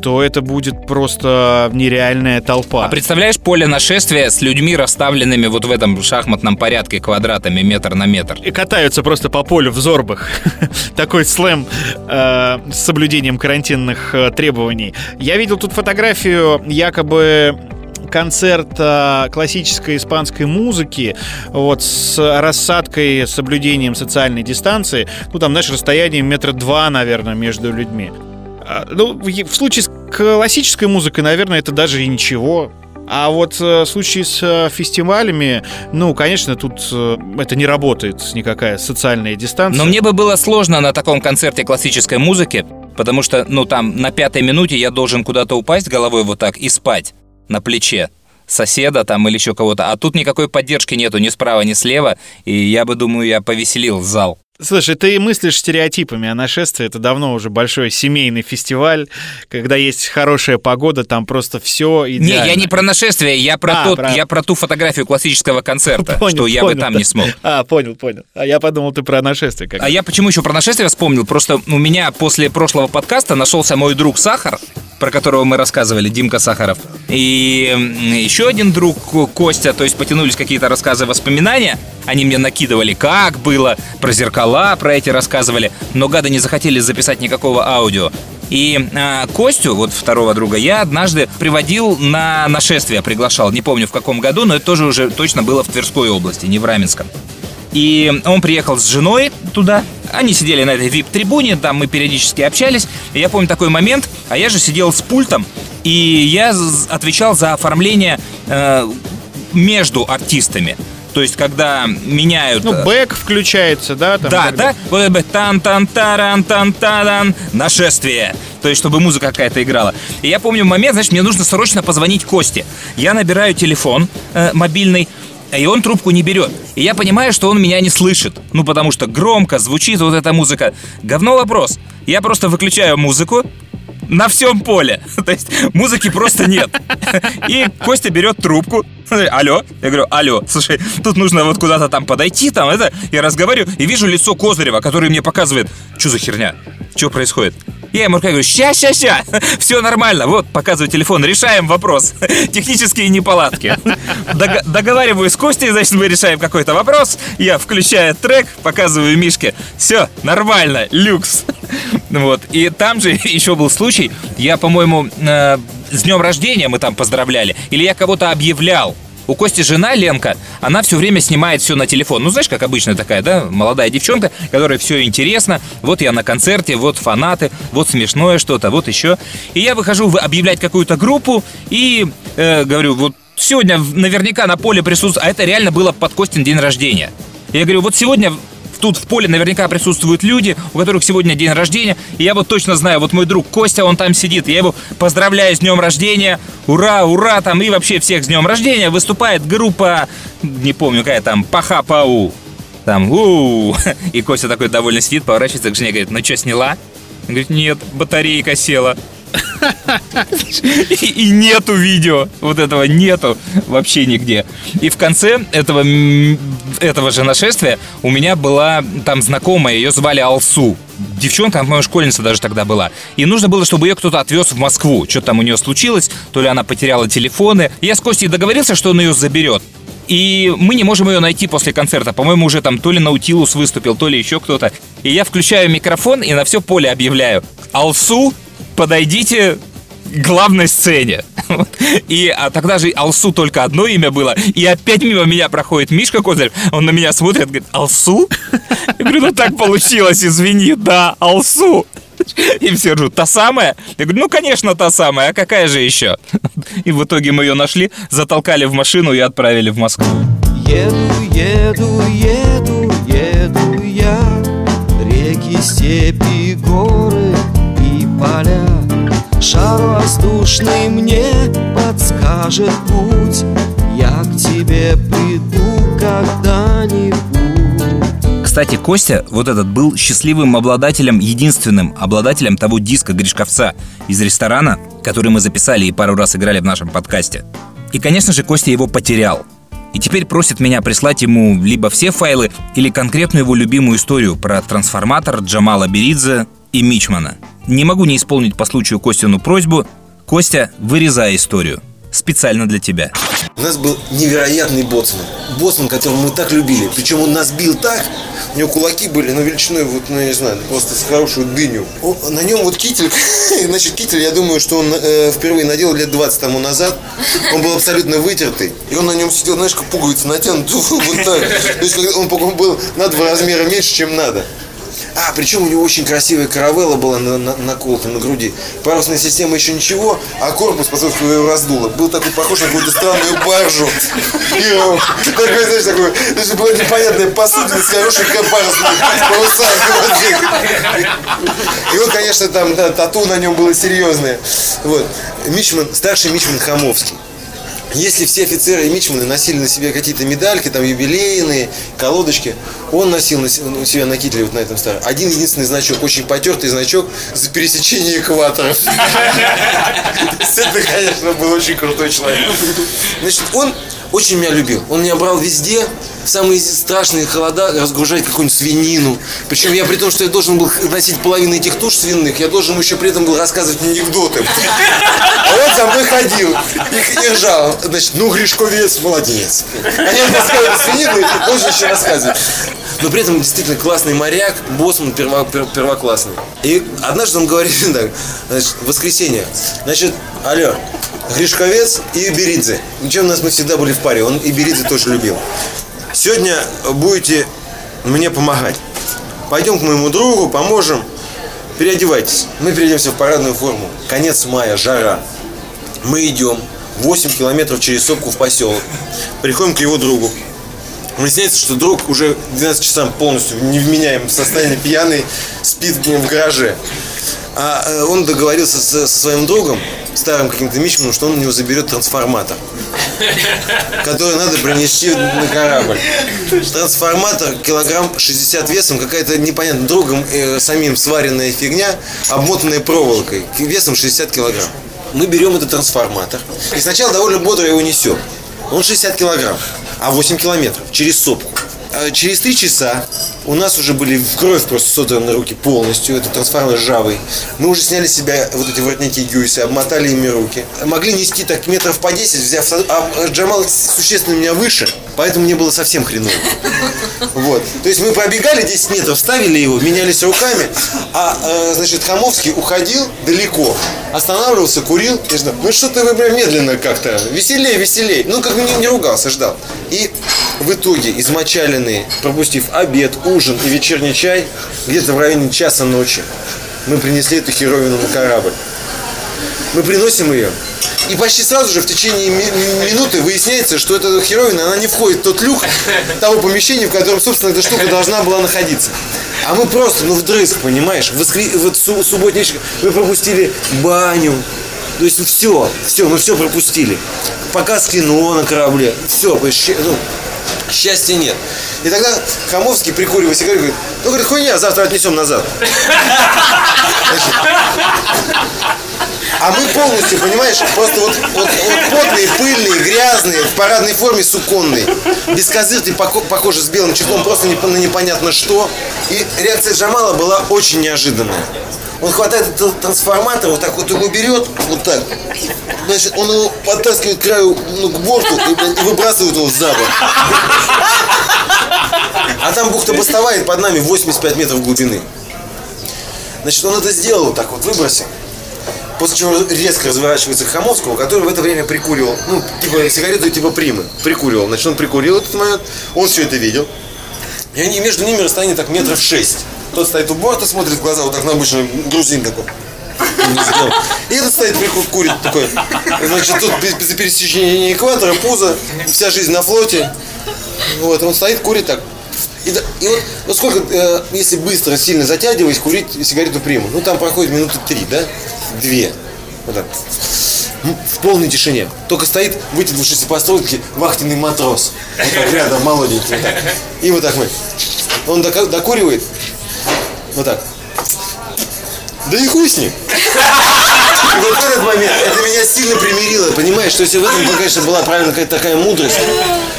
[SPEAKER 1] то это будет просто нереальная толпа.
[SPEAKER 2] А представляешь поле нашествия с людьми, расставленными вот в этом шахматном порядке квадратами метр на метр?
[SPEAKER 1] и катаются просто по полю в зорбах. Такой слэм э, с соблюдением карантинных э, требований. Я видел тут фотографию якобы концерта классической испанской музыки вот с рассадкой, соблюдением социальной дистанции. Ну, там, знаешь, расстояние метра два, наверное, между людьми. А, Ну, в случае с классической музыкой, наверное, это даже и ничего. А вот э, в случае с э, фестивалями, ну, конечно, тут э, это не работает никакая социальная дистанция.
[SPEAKER 2] Но мне бы было сложно на таком концерте классической музыки, потому что, ну, там на пятой минуте я должен куда-то упасть головой вот так и спать на плече соседа там или еще кого-то. А тут никакой поддержки нету ни справа, ни слева. И я бы, думаю, я повеселил зал.
[SPEAKER 1] Слушай, ты мыслишь стереотипами, а нашествие это давно уже большой семейный фестиваль, когда есть хорошая погода, там просто все
[SPEAKER 2] Не,
[SPEAKER 1] идеально.
[SPEAKER 2] я не про нашествие, я про,
[SPEAKER 1] А,
[SPEAKER 2] тот,
[SPEAKER 1] про-
[SPEAKER 2] я про ту фотографию классического концерта,
[SPEAKER 1] Понял,
[SPEAKER 2] что я бы
[SPEAKER 1] понял.
[SPEAKER 2] там не смог.
[SPEAKER 1] А, понял, понял. А я подумал, ты про нашествие как
[SPEAKER 2] А я почему еще про нашествие вспомнил? Просто у меня после прошлого подкаста нашелся мой друг Сахар, про которого мы рассказывали, Димка Сахаров. И еще один друг Ко- Костя, то есть потянулись какие-то рассказы, воспоминания. Они мне накидывали, как было, про зеркала, про эти рассказывали. Но гады не захотели записать никакого аудио. И а, Костю, вот второго друга, я однажды приводил на нашествие, приглашал. Не помню в каком году, но это тоже уже точно было в Тверской области, не в Раменском. И он приехал с женой туда. Они сидели на этой вип-трибуне, там мы периодически общались. И я помню такой момент, а я же сидел с пультом, и я отвечал за оформление э, между артистами. То есть, когда меняют...
[SPEAKER 1] Ну,
[SPEAKER 2] э,
[SPEAKER 1] бэк включается, да? Там,
[SPEAKER 2] да, да, вот тан тан таран тан тадан нашествие. То есть, чтобы музыка какая-то играла. И я помню момент, значит, мне нужно срочно позвонить Косте. Я набираю телефон э, мобильный, и он трубку не берет. И я понимаю, что он меня не слышит. Ну, потому что громко звучит вот эта музыка. Говно вопрос. Я просто выключаю музыку, на всем поле. То есть музыки просто нет. И Костя берет трубку. Алло. Я говорю, алло, слушай, тут нужно вот куда-то там подойти, там это. Я разговариваю и вижу лицо Козырева, который мне показывает, что за херня, что происходит. Я ему говорю, ща, ща, ща, все нормально, вот, показываю телефон, решаем вопрос. Технические неполадки. Дог- договариваюсь с Костей, значит, мы решаем какой-то вопрос. Я включаю трек, показываю Мишке. Все, нормально, люкс. Вот. И там же еще был случай, я, по-моему, э, с днем рождения мы там поздравляли, или я кого-то объявлял. У Кости жена Ленка, она все время снимает все на телефон. Ну, знаешь, как обычно такая, да, молодая девчонка, которой все интересно. Вот я на концерте, вот фанаты, вот смешное что-то, вот еще. И я выхожу объявлять какую-то группу и э, говорю, вот сегодня наверняка на поле присутствует, а это реально было под Костин день рождения. Я говорю, вот сегодня тут в поле наверняка присутствуют люди, у которых сегодня день рождения. И я вот точно знаю, вот мой друг Костя, он там сидит. Я его поздравляю с днем рождения. Ура, ура, там и вообще всех с днем рождения. Выступает группа, не помню, какая там, Паха-Пау. Там, у И Костя такой довольно сидит, поворачивается к жене, говорит, ну что, сняла? Он говорит, нет, батарейка села. И, нету видео. Вот этого нету вообще нигде. И в конце этого, этого же нашествия у меня была там знакомая, ее звали Алсу. Девчонка, по-моему, школьница даже тогда была. И нужно было, чтобы ее кто-то отвез в Москву. Что там у нее случилось, то ли она потеряла телефоны. Я с Костей договорился, что он ее заберет. И мы не можем ее найти после концерта. По-моему, уже там то ли Наутилус выступил, то ли еще кто-то. И я включаю микрофон и на все поле объявляю. Алсу, подойдите, главной сцене. И а тогда же Алсу только одно имя было. И опять мимо меня проходит Мишка Козырев. Он на меня смотрит, говорит, Алсу? Я говорю, ну так получилось, извини, да, Алсу. И все ржут, та самая? Я говорю, ну, конечно, та самая, а какая же еще? И в итоге мы ее нашли, затолкали в машину и отправили в Москву.
[SPEAKER 9] Еду, еду, еду, еду я Реки, степи, горы поля Шар воздушный мне подскажет путь Я к тебе приду когда-нибудь
[SPEAKER 2] Кстати, Костя, вот этот, был счастливым обладателем, единственным обладателем того диска Гришковца из ресторана, который мы записали и пару раз играли в нашем подкасте. И, конечно же, Костя его потерял. И теперь просит меня прислать ему либо все файлы, или конкретную его любимую историю про трансформатор Джамала Беридзе и Мичмана. Не могу не исполнить по случаю Костину просьбу. Костя, вырезай историю. Специально для тебя.
[SPEAKER 10] У нас был невероятный боцман. Боцман, которого мы так любили. Причем он нас бил так, у него кулаки были, ну, величиной, вот, ну, я не знаю, просто с хорошую дыню. Он- на нем вот китель, значит, китель, я думаю, что он э, впервые надел лет 20 тому назад. Он был абсолютно вытертый. И он на нем сидел, знаешь, как пуговица натянут, вот так. То есть он по-моему, был на два размера меньше, чем надо. А, причем у него очень красивая каравелла была на, на, наколота на груди. Парусная система еще ничего, а корпус, поскольку его раздуло, был такой похож на какую-то странную баржу. Он такой, знаешь, такой, даже была непонятная посудина с хорошей парусной парусами. И он, конечно, там тату на нем было серьезное. Вот. Мичман, старший Мичман Хамовский. Если все офицеры и мичманы носили на себе какие-то медальки, там юбилейные, колодочки, он носил на се- у себя на кителе вот на этом старом. Один единственный значок, очень потертый значок за пересечение экватора. Это, конечно, был очень крутой человек. Значит, он очень меня любил. Он меня брал везде, в самые страшные холода, разгружать какую-нибудь свинину. Причем я при том, что я должен был носить половину этих туш свиных, я должен еще при этом был рассказывать анекдоты. А он за мной ходил и, и ржал. Значит, ну, Гришковец, молодец. А я рассказываю свинину, и он же еще рассказывает. Но при этом действительно классный моряк, боссман перво- пер- первоклассный. И однажды он говорит так, значит, воскресенье, значит, алло, Гришковец и Беридзе. Причем у нас мы всегда были в паре, он и Беридзе тоже любил. Сегодня будете мне помогать. Пойдем к моему другу, поможем. Переодевайтесь. Мы переоденемся в парадную форму. Конец мая, жара. Мы идем 8 километров через сопку в поселок. Приходим к его другу. Выясняется, что друг уже к 12 часам полностью в невменяемом состоянии пьяный спит в гараже. А э, он договорился со, со своим другом, старым каким-то мичманом, что он у него заберет трансформатор, который надо принести на корабль. Трансформатор килограмм 60 весом, какая-то непонятно другом э, самим сваренная фигня, обмотанная проволокой, весом 60 килограмм. Мы берем этот трансформатор и сначала довольно бодро его несем. Он 60 килограмм, а 8 километров через сопку. А Через три часа у нас уже были в кровь просто содраны руки полностью, этот трансформатор ржавый. Мы уже сняли с себя вот эти воротники Гюйса, обмотали ими руки. Могли нести так метров по 10, взяв... А Джамал существенно меня выше, поэтому мне было совсем хреново. Вот. То есть мы пробегали 10 метров, ставили его, менялись руками, а, э, значит, Хамовский уходил далеко, останавливался, курил, и ждал. Ну что ты вы прям медленно как-то, веселее, веселее. Ну, как бы не, не ругался, ждал. И в итоге, измочаленные, пропустив обед, ужин и вечерний чай, где-то в районе часа ночи, мы принесли эту херовину на корабль. Мы приносим ее, и почти сразу же в течение ми- ми- минуты выясняется, что эта херовина, она не входит в тот люк того помещения, в котором, собственно, эта штука должна была находиться. А мы просто, ну, вдрызг, понимаешь, воскре... вот су- субботний мы пропустили баню, то есть все, все, мы все пропустили. Показ кино на корабле, все, ну, счастья нет. И тогда Хамовский, прикуривая сигарету, говорит, ну, говорит, хуйня, завтра отнесем назад. А мы полностью, понимаешь, просто вот, вот, вот потные, пыльные, грязные, в парадной форме суконной, без козырки, похоже с белым числом, просто на непонятно что. И реакция Джамала была очень неожиданная. Он хватает этот трансформатор, вот так вот его берет, вот так. Значит, он его подтаскивает к краю, ну, к борту и, и выбрасывает его за борт. А там бухта бастовая, и под нами 85 метров глубины. Значит, он это сделал вот так вот, выбросил. После чего резко разворачивается к Хамовскому, который в это время прикуривал, ну, типа сигарету типа примы, прикуривал. Значит, он прикурил этот момент, он все это видел. И они между ними расстояние так метров шесть. Тот стоит у борта, смотрит в глаза, вот так на обычный грузин такой. И этот стоит, прику- курит такой. Значит, тут без пересечения экватора, пузо, вся жизнь на флоте. Вот, он стоит, курит так. И, и вот, вот сколько, э, если быстро, сильно затягиваясь, курить сигарету приму, ну там проходит минуты три, да? Две. Вот так. В полной тишине. Только стоит, вытянувшись по струнке, вахтенный матрос. Вот так рядом, молоденький. Вот так. И вот так мы. Он докуривает. Вот так. Да и хуй с ним. И вот этот момент это меня сильно примирило, понимаешь, что если в этом, конечно, была правильно какая-то такая мудрость.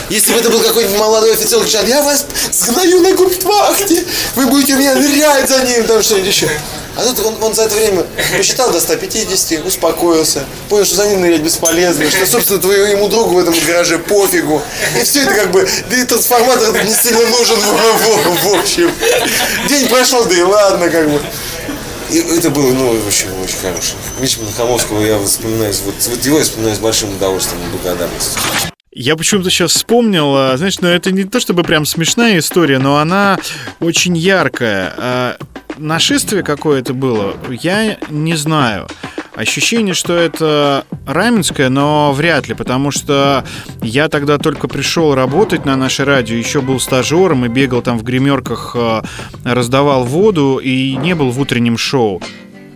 [SPEAKER 10] Если бы это был какой-нибудь молодой офицер, кричал, я вас сгною на губтвахте, вы будете меня нырять за ним, там что-нибудь еще. А тут он, он за это время посчитал до 150, успокоился, понял, что за ним нырять бесполезно, что, собственно, твоему другу в этом гараже пофигу. И все это как бы, да и трансформатор не сильно нужен в, в- в общем. День прошел, да и ладно, как бы. И это было, ну, очень, очень хорошо. Мичмана Хамовского я вспоминаю, вот, вот его я вспоминаю с большим удовольствием и благодарностью.
[SPEAKER 1] Я почему-то сейчас вспомнил, а, знаешь, ну это не то чтобы прям смешная история, но она очень яркая. А, Нашествие какое-то было, я не знаю. Ощущение, что это Раменское, но вряд ли, потому что я тогда только пришел работать на наше радио, еще был стажером и бегал там в гримерках, а, раздавал воду и не был в утреннем шоу.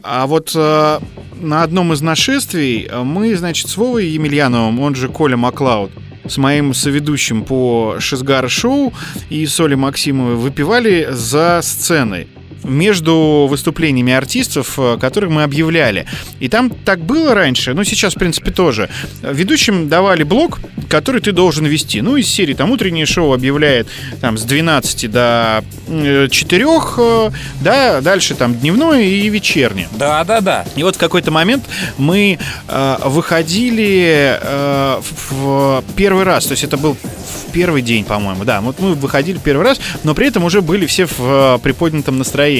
[SPEAKER 1] А вот на одном из нашествий мы, значит, с Вовой Емельяновым, он же Коля Маклауд, с моим соведущим по Шизгар шоу и Соли Максимовой выпивали за сценой между выступлениями артистов, э, которых мы объявляли. И там так было раньше, ну сейчас, в принципе, тоже. Ведущим давали блок, который ты должен вести. Ну, из серии там утреннее шоу объявляет там с 12 до э, 4, э, да, дальше там дневное и вечернее.
[SPEAKER 2] Да, да, да.
[SPEAKER 1] И вот в какой-то момент мы э, выходили э, в, первый раз, то есть это был в первый день, по-моему, да, вот мы выходили первый раз, но при этом уже были все в э, приподнятом настроении.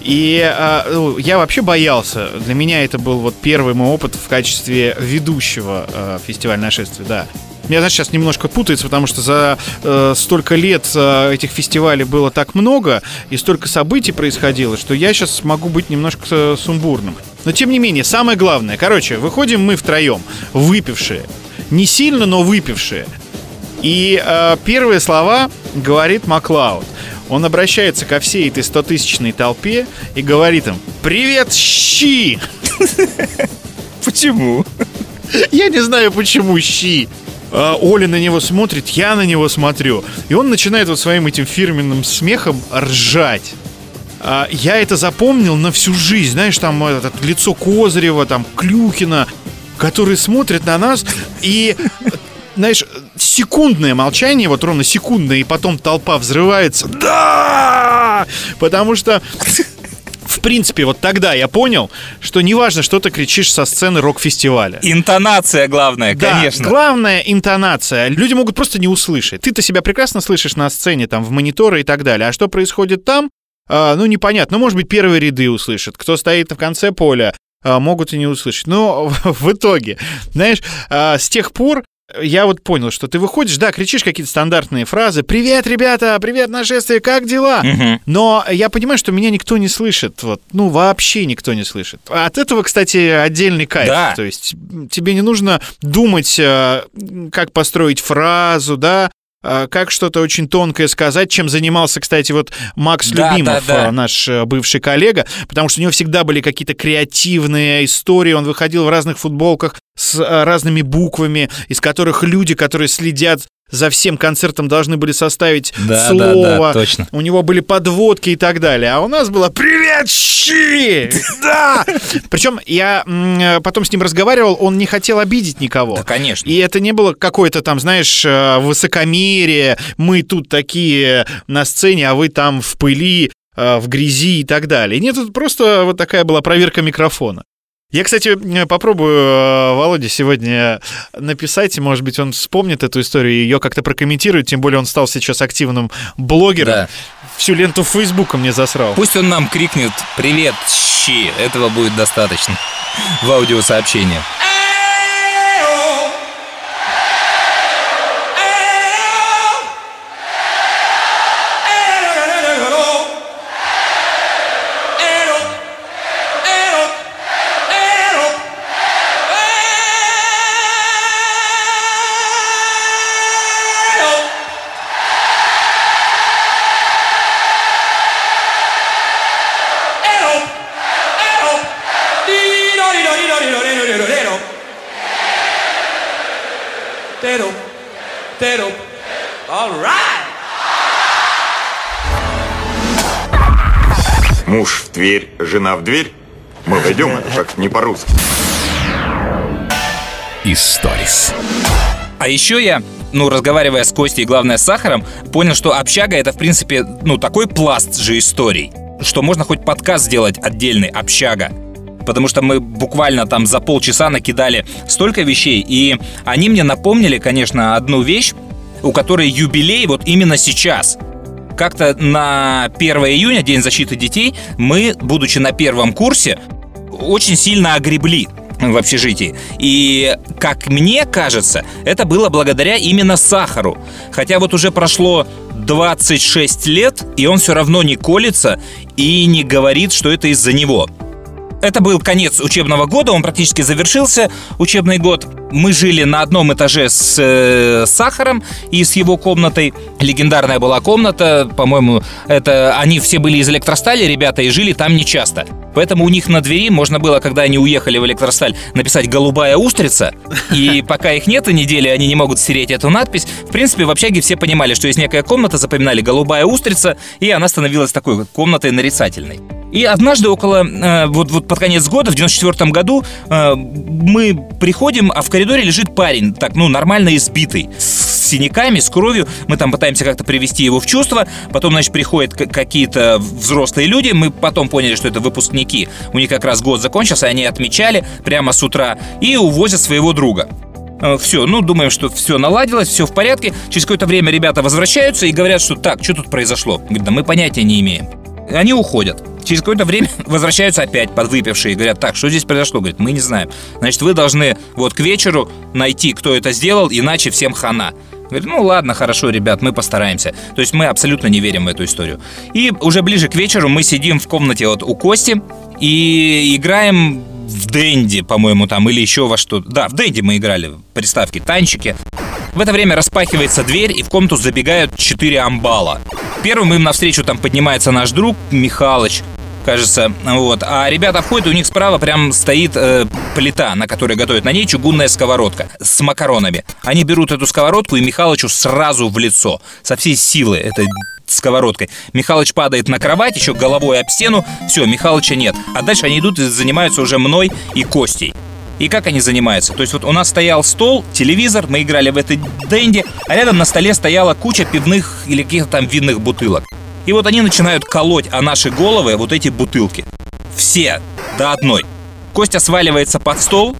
[SPEAKER 1] И э, я вообще боялся. Для меня это был вот первый мой опыт в качестве ведущего э, фестиваля нашествия, да. Меня, знаешь, сейчас немножко путается, потому что за э, столько лет э, этих фестивалей было так много, и столько событий происходило, что я сейчас могу быть немножко э, сумбурным. Но тем не менее, самое главное, короче, выходим мы втроем, выпившие. Не сильно, но выпившие. И э, первые слова говорит Маклауд. Он обращается ко всей этой стотысячной толпе и говорит им «Привет, щи!»
[SPEAKER 2] Почему?
[SPEAKER 1] Я не знаю, почему щи. А, Оля на него смотрит, я на него смотрю. И он начинает вот своим этим фирменным смехом ржать. А, Я это запомнил на всю жизнь. Знаешь, там этот, лицо Козырева, там Клюкина, которые смотрят на нас и знаешь, секундное молчание, вот ровно секундное, и потом толпа взрывается. Да! Потому что в принципе, вот тогда я понял, что неважно, что ты кричишь со сцены рок-фестиваля.
[SPEAKER 2] Интонация главная,
[SPEAKER 1] Да,
[SPEAKER 2] конечно.
[SPEAKER 1] главная интонация. Люди могут просто не услышать. Ты-то себя прекрасно слышишь на сцене, там, в мониторы и так далее. А что происходит там, а, ну, непонятно. Ну, может быть, первые ряды услышат. Кто стоит в конце поля, а, могут и не услышать. Но в итоге, знаешь, а, с тех пор я вот понял, что ты выходишь, да, кричишь какие-то стандартные фразы. «Привет, ребята! Привет, нашествие! Как дела?»
[SPEAKER 2] Мгм.
[SPEAKER 1] Но я понимаю, что меня никто не слышит. Вот, ну, вообще никто не слышит. А От этого, кстати, отдельный кайф.
[SPEAKER 2] Да.
[SPEAKER 1] То есть тебе не нужно думать, э, как построить фразу, да, как что-то очень тонкое сказать, чем занимался, кстати, вот Макс
[SPEAKER 2] Да,
[SPEAKER 1] Любимов,
[SPEAKER 2] да, да.
[SPEAKER 1] э, наш э, бывший коллега, потому что у него всегда были какие-то креативные истории, он выходил в разных футболках с э, разными буквами, из которых люди, которые следят за всем концертом, должны были составить
[SPEAKER 2] Да,
[SPEAKER 1] слово.
[SPEAKER 2] да, да, точно.
[SPEAKER 1] У него были подводки и так далее. А у нас было «Привет, щи!» Да! Причем я э, потом с ним разговаривал, он не хотел обидеть никого.
[SPEAKER 2] Да, конечно.
[SPEAKER 1] И это не было какое-то там, знаешь, э, высокомерие. Мы тут такие на сцене, а вы там в пыли, э, в грязи и так далее. Нет, тут просто вот такая была проверка микрофона. Я, кстати, э, попробую э, Володе сегодня написать, и, может быть, он вспомнит эту историю и ее как-то прокомментирует, тем более он стал сейчас активным блогером.
[SPEAKER 2] Да.
[SPEAKER 1] Всю ленту Фейсбука мне засрал.
[SPEAKER 2] Пусть он нам крикнет «Привет, щи!» Этого будет достаточно в аудиосообщении.
[SPEAKER 4] Жена в дверь. Мы войдем, это как не по-русски.
[SPEAKER 3] Историс.
[SPEAKER 2] А еще я, ну, разговаривая с Костей и, главное, с Сахаром, понял, что общага — это, в принципе, ну, такой пласт же историй, что можно хоть подкаст сделать отдельный «Общага». Потому что мы буквально там за полчаса накидали столько вещей, и они мне напомнили, конечно, одну вещь, у которой юбилей вот именно сейчас. Как-то на 1 июня, День защиты детей, мы, будучи на первом курсе, очень сильно огребли в общежитии. И, как мне кажется, это было благодаря именно сахару. Хотя вот уже прошло 26 лет, и он все равно не колется и не говорит, что это из-за него. Это был конец учебного года, он практически завершился, учебный год. Мы жили на одном этаже с э, Сахаром и с его комнатой. Легендарная была комната, по-моему, это они все были из электростали, ребята, и жили там нечасто. Поэтому у них на двери можно было, когда они уехали в электросталь, написать «голубая устрица». И пока их нет недели, они не могут стереть эту надпись. В принципе, в общаге все понимали, что есть некая комната, запоминали «голубая устрица», и она становилась такой комнатой нарицательной. И однажды около, э, вот, вот под конец года, в 94 году, э, мы приходим, а в коридоре лежит парень, так, ну, нормально избитый, с синяками, с кровью. Мы там пытаемся как-то привести его в чувство. Потом, значит, приходят какие-то взрослые люди. Мы потом поняли, что это выпускники. У них как раз год закончился, они отмечали прямо с утра и увозят своего друга. Все, ну, думаем, что все наладилось, все в порядке. Через какое-то время ребята возвращаются и говорят, что так, что тут произошло? Говорят, да мы понятия не имеем. Они уходят. Через какое-то время возвращаются опять подвыпившие и говорят, так, что здесь произошло? Говорят, мы не знаем. Значит, вы должны вот к вечеру найти, кто это сделал, иначе всем хана. Говорит, ну ладно, хорошо, ребят, мы постараемся. То есть мы абсолютно не верим в эту историю. И уже ближе к вечеру мы сидим в комнате вот у Кости и играем в Дэнди, по-моему, там, или еще во что. Да, в Дэнди мы играли, приставки, танчики. В это время распахивается дверь, и в комнату забегают четыре амбала. Первым им навстречу там поднимается наш друг Михалыч, кажется, вот. А ребята входят, у них справа прям стоит э, плита, на которой готовят. На ней чугунная сковородка с макаронами. Они берут эту сковородку и Михалычу сразу в лицо. Со всей силы этой сковородкой. Михалыч падает на кровать, еще головой об стену. Все, Михалыча нет. А дальше они идут и занимаются уже мной и Костей. И как они занимаются? То есть вот у нас стоял стол, телевизор, мы играли в этой дэнди, а рядом на столе стояла куча пивных или каких-то там винных бутылок. И вот они начинают колоть о наши головы вот эти бутылки. Все до одной. Костя сваливается под стол,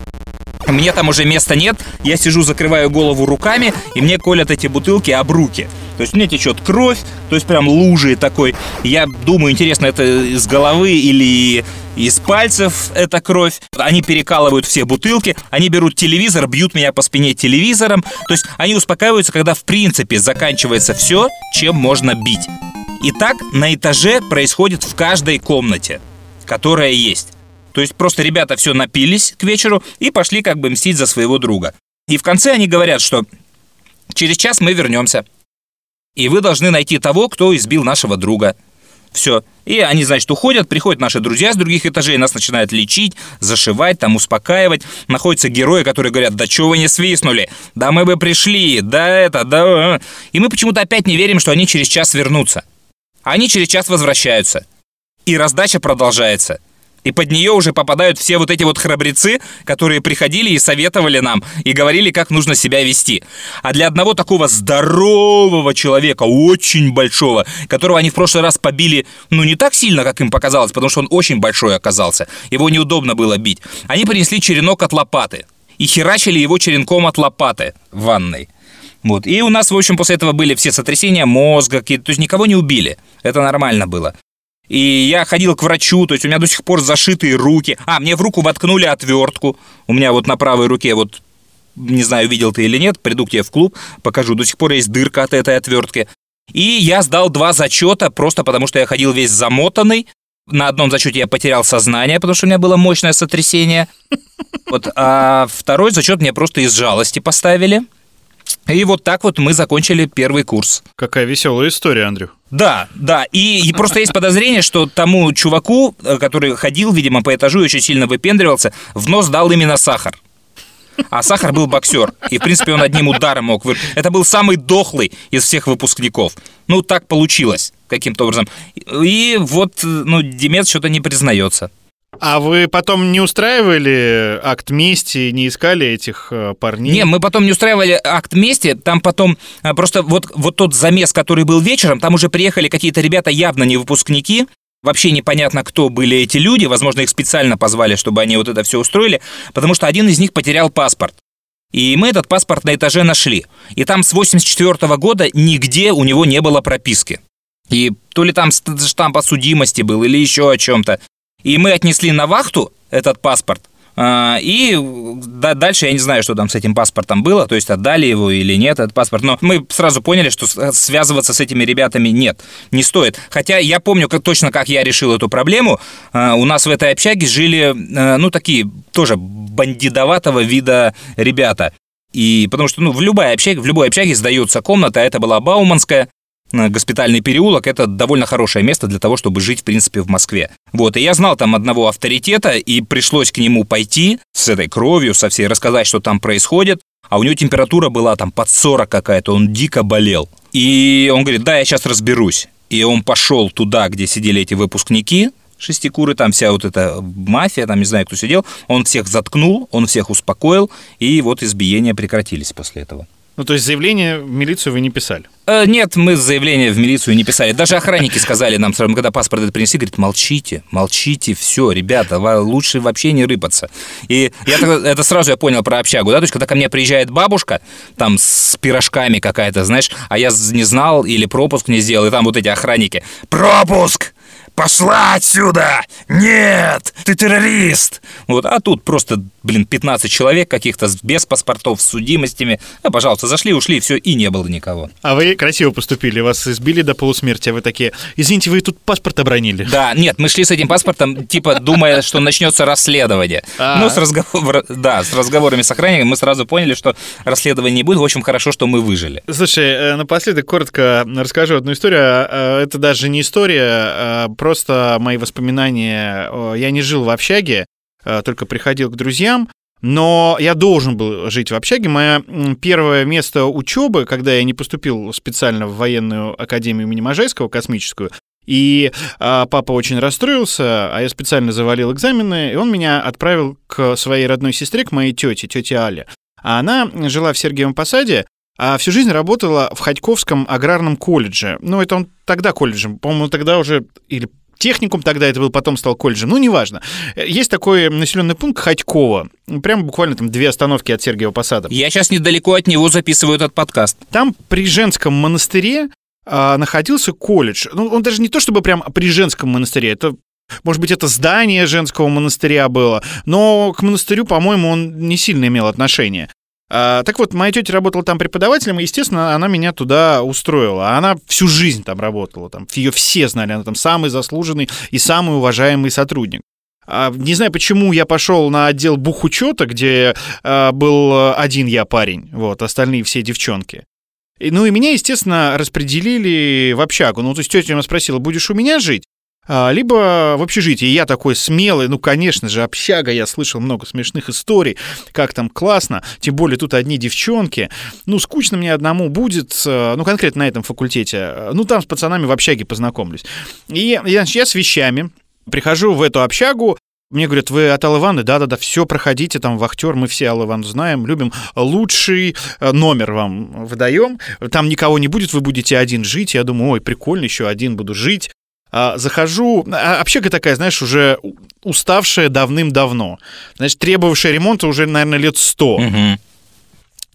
[SPEAKER 2] мне там уже места нет, я сижу, закрываю голову руками, и мне колят эти бутылки об руки. То есть мне течет кровь, то есть прям лужи такой. Я думаю, интересно, это из головы или из пальцев эта кровь. Они перекалывают все бутылки, они берут телевизор, бьют меня по спине телевизором. То есть они успокаиваются, когда в принципе заканчивается все, чем можно бить. И так на этаже происходит в каждой комнате, которая есть. То есть просто ребята все напились к вечеру и пошли как бы мстить за своего друга. И в конце они говорят, что через час мы вернемся. И вы должны найти того, кто избил нашего друга. Все. И они, значит, уходят, приходят наши друзья с других этажей, нас начинают лечить, зашивать, там успокаивать. Находятся герои, которые говорят, да чего вы не свистнули? Да мы бы пришли, да это, да... И мы почему-то опять не верим, что они через час вернутся. Они через час возвращаются. И раздача продолжается. И под нее уже попадают все вот эти вот храбрецы, которые приходили и советовали нам, и говорили, как нужно себя вести. А для одного такого здорового человека, очень большого, которого они в прошлый раз побили, ну, не так сильно, как им показалось, потому что он очень большой оказался, его неудобно было бить, они принесли черенок от лопаты и херачили его черенком от лопаты в ванной. Вот. И у нас, в общем, после этого были все сотрясения мозга, какие-то, то есть никого не убили. Это нормально было. И я ходил к врачу, то есть у меня до сих пор зашитые руки. А, мне в руку воткнули отвертку. У меня вот на правой руке вот не знаю, видел ты или нет, приду к тебе в клуб, покажу. До сих пор есть дырка от этой отвертки. И я сдал два зачета, просто потому что я ходил весь замотанный. На одном зачете я потерял сознание, потому что у меня было мощное сотрясение. Вот, а второй зачет мне просто из жалости поставили. И вот так вот мы закончили первый курс.
[SPEAKER 1] Какая веселая история, Андрю.
[SPEAKER 2] Да, да. И, и просто есть подозрение, что тому чуваку, э, который ходил, видимо, по этажу и очень сильно выпендривался, в нос дал именно сахар. А Сахар был боксер. И, в принципе, он одним ударом мог вырвать. Это был самый дохлый из всех выпускников. Ну, так получилось каким-то образом. И вот, ну, Демец что-то не признается.
[SPEAKER 1] А вы потом не устраивали акт мести, не искали этих э, парней?
[SPEAKER 2] Не, мы потом не устраивали акт мести, там потом э, просто вот, вот тот замес, который был вечером, там уже приехали какие-то ребята явно не выпускники, Вообще непонятно, кто были эти люди. Возможно, их специально позвали, чтобы они вот это все устроили, потому что один из них потерял паспорт. И мы этот паспорт на этаже нашли. И там с 84 года нигде у него не было прописки. И то ли там штамп о судимости был, или еще о чем-то. И мы отнесли на вахту этот паспорт – а, и дальше я не знаю, что там с этим паспортом было, то есть отдали его или нет, этот паспорт. Но мы сразу поняли, что связываться с этими ребятами нет, не стоит. Хотя я помню как, точно, как я решил эту проблему. А, у нас в этой общаге жили, а, ну, такие тоже бандидоватого вида ребята. И потому что, ну, в любой общаге, в любой общаге сдается комната, это была Бауманская, Э, госпитальный переулок – это довольно хорошее место для того, чтобы жить, в принципе, в Москве. Вот, и я знал там одного авторитета, и пришлось к нему пойти с этой кровью, со всей, рассказать, что там происходит. А у него температура была там под 40 какая-то, он дико болел. И он говорит, да, я сейчас разберусь. И он пошел туда, где сидели эти выпускники, шестикуры, там вся вот эта мафия, там не знаю, кто сидел, он всех заткнул, он всех успокоил, и вот избиения прекратились после этого.
[SPEAKER 1] Ну, то есть заявление в милицию вы не писали?
[SPEAKER 2] Э, нет, мы заявление в милицию не писали. Даже охранники сказали нам, когда паспорт это принесли, говорят, молчите, молчите, все, ребята, лучше вообще не рыпаться. И я это сразу я понял про общагу, да, то есть когда ко мне приезжает бабушка, там с пирожками какая-то, знаешь, а я не знал или пропуск не сделал, и там вот эти охранники, пропуск! Пошла отсюда! Нет! Ты террорист! Вот, а тут просто, блин, 15 человек каких-то без паспортов, с судимостями. А, пожалуйста, зашли, ушли, все, и не было никого.
[SPEAKER 1] А вы красиво поступили, вас избили до полусмерти, а вы такие, извините, вы тут паспорт обронили.
[SPEAKER 2] Да, нет, мы шли с этим паспортом, типа, думая, что начнется расследование. А. Ну, с разговор... да, с разговорами с охранником мы сразу поняли, что расследования не будет. В общем, хорошо, что мы выжили.
[SPEAKER 1] Слушай, э, напоследок коротко расскажу одну историю. А, это даже не история, а просто мои воспоминания. Я не жил в общаге, а, только приходил к друзьям. Но я должен был жить в общаге. Мое первое место учебы, когда я не поступил специально в военную академию имени Можайского, космическую, и а, папа очень расстроился, а я специально завалил экзамены, и он меня отправил к своей родной сестре, к моей тете, тете Але. А она жила в Сергиевом Посаде, а всю жизнь работала в Ходьковском аграрном колледже. Ну, это он тогда колледжем, по-моему, тогда уже, или техникум тогда это был, потом стал колледжем, ну, неважно. Есть такой населенный пункт Ходьково, прямо буквально там две остановки от Сергиева Посада.
[SPEAKER 2] Я сейчас недалеко от него записываю этот подкаст.
[SPEAKER 1] Там при женском монастыре а, находился колледж. Ну, он даже не то чтобы прям при женском монастыре, это может быть, это здание женского монастыря было, но к монастырю, по-моему, он не сильно имел отношения. А, так вот, моя тетя работала там преподавателем, и, естественно, она меня туда устроила. Она всю жизнь там работала, там ее все знали, она там самый заслуженный и самый уважаемый сотрудник. А, не знаю, почему я пошел на отдел бухучета, где а, был один я парень, вот, остальные все девчонки. И, ну и меня, естественно, распределили в общагу. Ну, то есть тетя меня спросила, будешь у меня жить? А, либо в общежитии. Я такой смелый, ну, конечно же, общага, я слышал много смешных историй, как там классно, тем более тут одни девчонки. Ну, скучно мне одному будет, э, ну, конкретно на этом факультете. Ну, там с пацанами в общаге познакомлюсь. И я, я с вещами прихожу в эту общагу, мне говорят, вы от Аллы? Да-да-да, все, проходите, там, вахтер, мы все Ивановну знаем, любим. Лучший э, номер вам выдаем. Там никого не будет, вы будете один жить. Я думаю, ой, прикольно, еще один буду жить. А, захожу, а, общага такая, знаешь, уже уставшая давным-давно, значит, требовавшая ремонта уже, наверное, лет сто.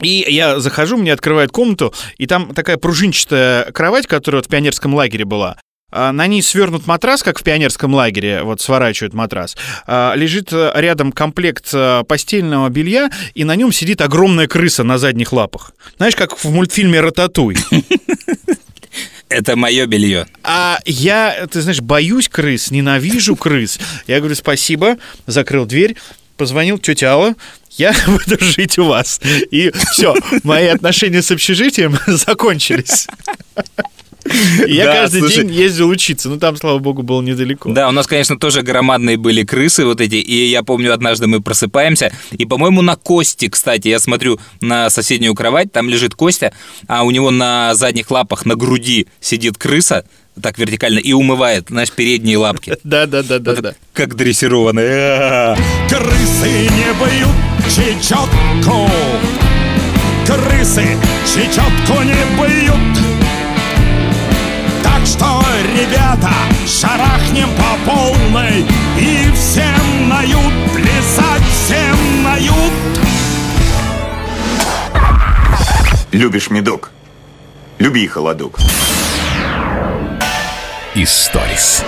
[SPEAKER 1] И я захожу, мне открывают комнату, и там такая пружинчатая кровать, которая вот в пионерском лагере была. А На ней свернут матрас, как в пионерском лагере, вот сворачивают матрас. Лежит э, рядом комплект э, постельного белья, и на нем сидит огромная крыса на задних лапах. Знаешь, как в мультфильме «Рататуй».
[SPEAKER 2] Это мое белье.
[SPEAKER 1] А я, ты знаешь, боюсь крыс, ненавижу крыс. Я говорю, спасибо, закрыл дверь, позвонил тетя Алла, я буду жить у вас. И все, мои отношения с общежитием закончились. Я
[SPEAKER 2] Да,
[SPEAKER 1] каждый
[SPEAKER 2] слушай.
[SPEAKER 1] день ездил учиться. Ну, там, слава богу, было недалеко.
[SPEAKER 2] Да, у нас, конечно, тоже громадные были крысы вот эти, и я помню, однажды мы просыпаемся, и, по-моему, на Косте, кстати, я смотрю на соседнюю кровать, там лежит Костя, а у него на задних лапах, на груди сидит крыса, так вертикально, и умывает, знаешь, передние лапки.
[SPEAKER 1] Да, да, да, да, да.
[SPEAKER 2] Как дрессированные.
[SPEAKER 11] Крысы не бьют чечетку Крысы чечетку не бьют Так что, ребята, шарахнем по полной И всем нают, плясать всем нают
[SPEAKER 4] Любишь медок? Люби холодок.
[SPEAKER 3] Историс.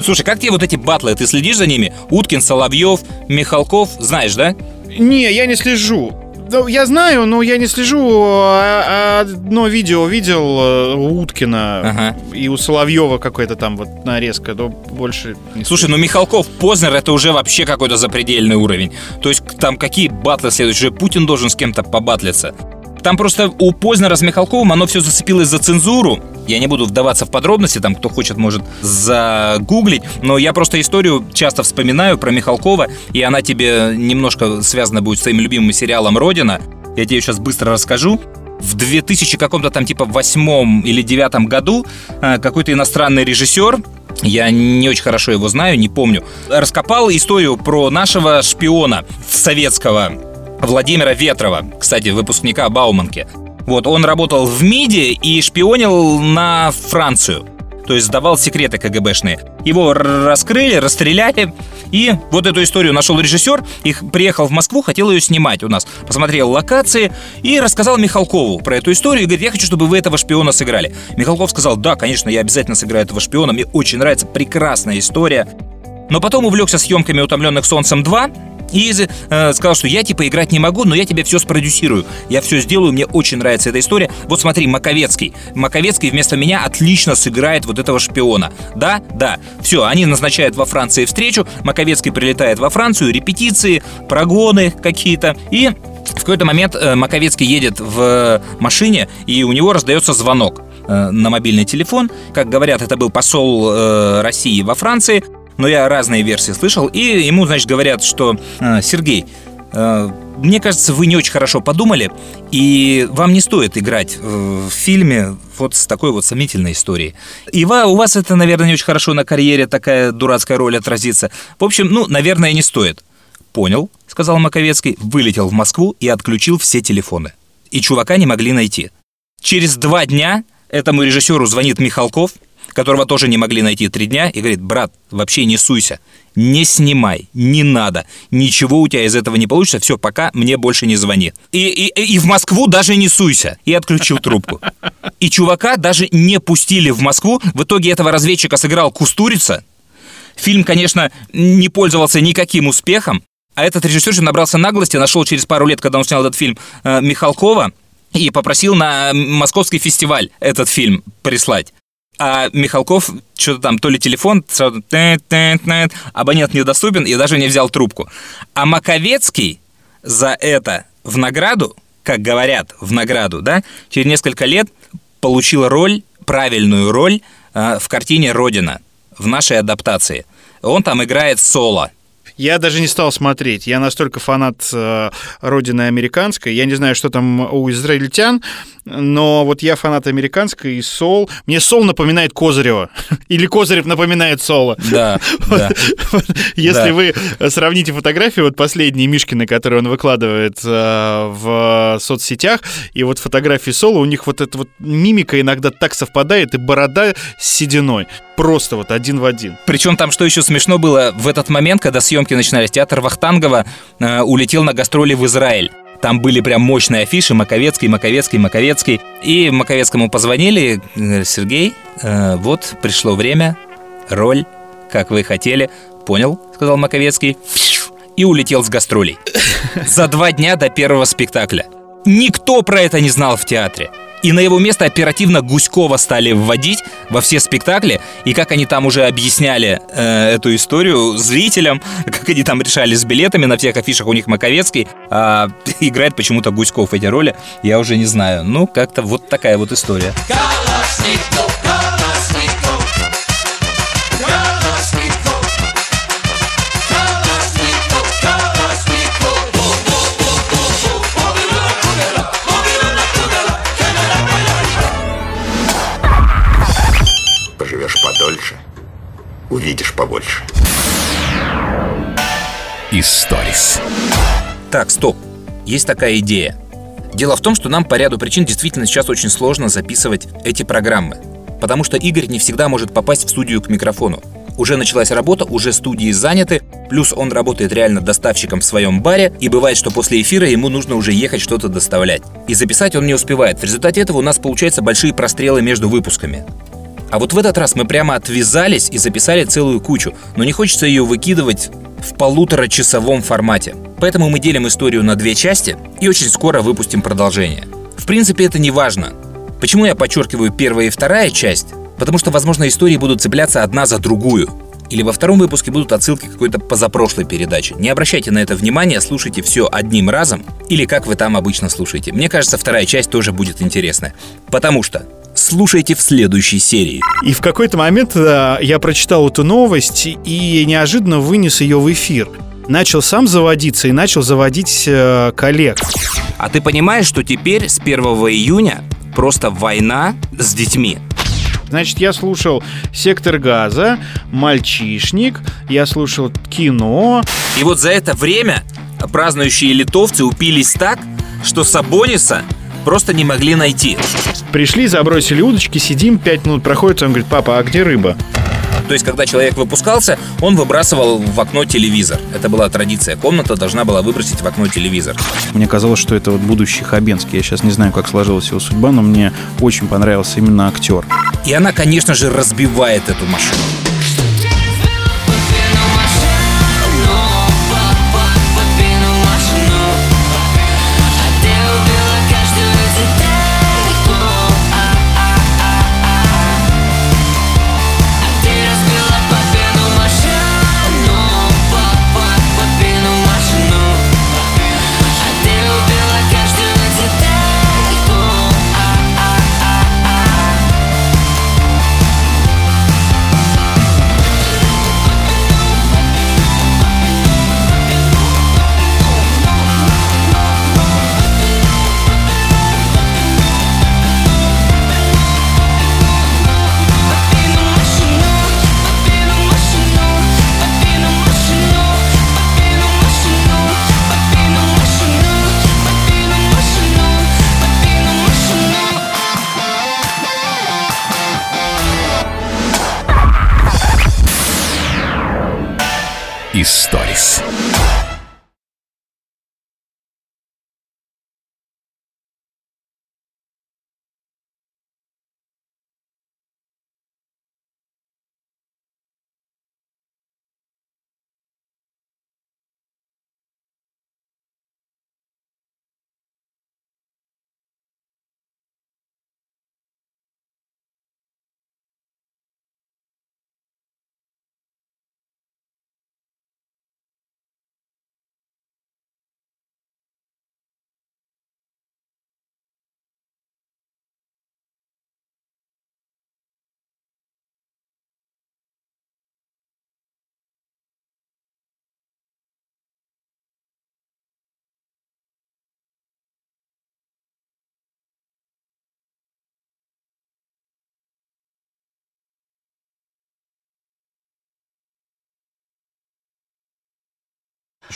[SPEAKER 2] Слушай, как тебе вот эти батлы? Ты следишь за ними? Уткин, Соловьев, Михалков, знаешь, да?
[SPEAKER 1] Не, я не слежу. Ну, я знаю, но я не слежу. А- а Одно видео видел э, у Уткина
[SPEAKER 2] Ага.
[SPEAKER 1] и у Соловьева какой-то там вот нарезка, но больше не
[SPEAKER 2] Слушай, ну Михалков, Познер это уже вообще какой-то запредельный уровень. То есть там какие батлы следующие? Путин должен с кем-то побатлиться. Там просто у Познера с Михалковым оно все зацепилось за цензуру. Я не буду вдаваться в подробности, там кто хочет может загуглить, но я просто историю часто вспоминаю про Михалкова, и она тебе немножко связана будет с твоим любимым сериалом «Родина». Я тебе сейчас быстро расскажу. В 2000 каком-то там типа восьмом или девятом году э, какой-то иностранный режиссер я не очень хорошо его знаю, не помню. Раскопал историю про нашего шпиона советского Владимира Ветрова, кстати, выпускника Бауманки. Вот, он работал в МИДе и шпионил на Францию. То есть сдавал секреты КГБшные. Его раскрыли, расстреляли. И вот эту историю нашел режиссер, их приехал в Москву, хотел ее снимать у нас. Посмотрел локации и рассказал Михалкову про эту историю. И говорит, я хочу, чтобы вы этого шпиона сыграли. Михалков сказал, да, конечно, я обязательно сыграю этого шпиона. Мне очень нравится, прекрасная история. Но потом увлекся съемками «Утомленных солнцем 2», и э, сказал, что я типа играть не могу, но я тебе все спродюсирую. Я все сделаю, мне очень нравится эта история. Вот смотри, Маковецкий. Маковецкий вместо меня отлично сыграет вот этого шпиона. Да, да. Все, они назначают во Франции встречу. Маковецкий прилетает во Францию, репетиции, прогоны какие-то. И в какой-то момент э, Маковецкий едет в машине, и у него раздается звонок э, на мобильный телефон. Как говорят, это был посол э, России во Франции но я разные версии слышал, и ему, значит, говорят, что «Э, Сергей, э, мне кажется, вы не очень хорошо подумали, и вам не стоит играть в фильме вот с такой вот сомнительной историей. И у вас это, наверное, не очень хорошо на карьере такая дурацкая роль отразится. В общем, ну, наверное, не стоит. Понял, сказал Маковецкий, вылетел в Москву и отключил все телефоны. И чувака не могли найти. Через два дня этому режиссеру звонит Михалков, которого тоже не могли найти три дня, и говорит, брат, вообще не суйся, не снимай, не надо, ничего у тебя из этого не получится, все, пока мне больше не звони. И, и, и в Москву даже не суйся. И отключил трубку. И чувака даже не пустили в Москву. В итоге этого разведчика сыграл Кустурица. Фильм, конечно, не пользовался никаким успехом, а этот режиссер же набрался наглости, нашел через пару лет, когда он снял этот фильм, э, Михалкова, и попросил на московский фестиваль этот фильм прислать. А Михалков что-то там, то ли телефон, сразу абонент недоступен и даже не взял трубку. А Маковецкий за это в награду, как говорят, в награду, да, через несколько лет получил роль, правильную роль э, в картине «Родина» в нашей адаптации. Он там играет соло.
[SPEAKER 1] Я даже не стал смотреть. Я настолько фанат э, родины американской. Я не знаю, что там у израильтян, но вот я фанат американской и Сол. Мне Сол напоминает Козырева. Или Козырев напоминает Сола.
[SPEAKER 2] Да, да.
[SPEAKER 1] Если
[SPEAKER 2] Да.
[SPEAKER 1] вы сравните фотографии, вот последние Мишкины, которые он выкладывает э, в соцсетях, и вот фотографии Сола, у них вот эта вот мимика иногда так совпадает, и борода с сединой. Просто вот один в один.
[SPEAKER 2] Причем там, что еще смешно было, в этот момент, когда съемки начинались, театр Вахтангова э, улетел на гастроли в Израиль. Там были прям мощные афиши Маковецкий, Маковецкий, Маковецкий. И Маковецкому позвонили, Сергей, э, вот пришло время, роль, как вы хотели. Понял, сказал Маковецкий. И улетел с гастролей. За два дня до первого спектакля. Никто про это не знал в театре. И на его место оперативно Гуськова стали вводить во все спектакли. И как они там уже объясняли э, эту историю зрителям, как они там решали с билетами, на всех афишах у них Маковецкий, а играет почему-то Гуськов эти роли, я уже не знаю. Ну, как-то вот такая вот история.
[SPEAKER 5] Калашников,
[SPEAKER 4] увидишь побольше.
[SPEAKER 3] Историс.
[SPEAKER 2] Так, стоп. Есть такая идея. Дело в том, что нам по ряду причин действительно сейчас очень сложно записывать эти программы. Потому что Игорь не всегда может попасть в студию к микрофону. Уже началась работа, уже студии заняты, плюс он работает реально доставщиком в своем баре, и бывает, что после эфира ему нужно уже ехать что-то доставлять. И записать он не успевает. В результате этого у нас получаются большие прострелы между выпусками. А вот в этот раз мы прямо отвязались и записали целую кучу, но не хочется ее выкидывать в полуторачасовом формате. Поэтому мы делим историю на две части и очень скоро выпустим продолжение. В принципе, это не важно. Почему я подчеркиваю первая и вторая часть? Потому что, возможно, истории будут цепляться одна за другую. Или во втором выпуске будут отсылки к какой-то позапрошлой передаче. Не обращайте на это внимания, слушайте все одним разом, или как вы там обычно слушаете. Мне кажется, вторая часть тоже будет интересная. Потому что слушайте в следующей серии.
[SPEAKER 1] И в какой-то момент э, я прочитал эту новость и неожиданно вынес ее в эфир. Начал сам заводиться и начал заводить э, коллег.
[SPEAKER 2] А ты понимаешь, что теперь с 1 июня просто война с детьми?
[SPEAKER 1] Значит, я слушал «Сектор газа», «Мальчишник», я слушал кино.
[SPEAKER 2] И вот за это время празднующие литовцы упились так, что Сабониса просто не могли найти.
[SPEAKER 1] Пришли, забросили удочки, сидим, пять минут проходит, он говорит, папа, а где рыба?
[SPEAKER 2] То есть, когда человек выпускался, он выбрасывал в окно телевизор. Это была традиция. Комната должна была выбросить в окно телевизор.
[SPEAKER 1] Мне казалось, что это вот будущий Хабенский. Я сейчас не знаю, как сложилась его судьба, но мне очень понравился именно актер.
[SPEAKER 2] И она, конечно же, разбивает эту машину.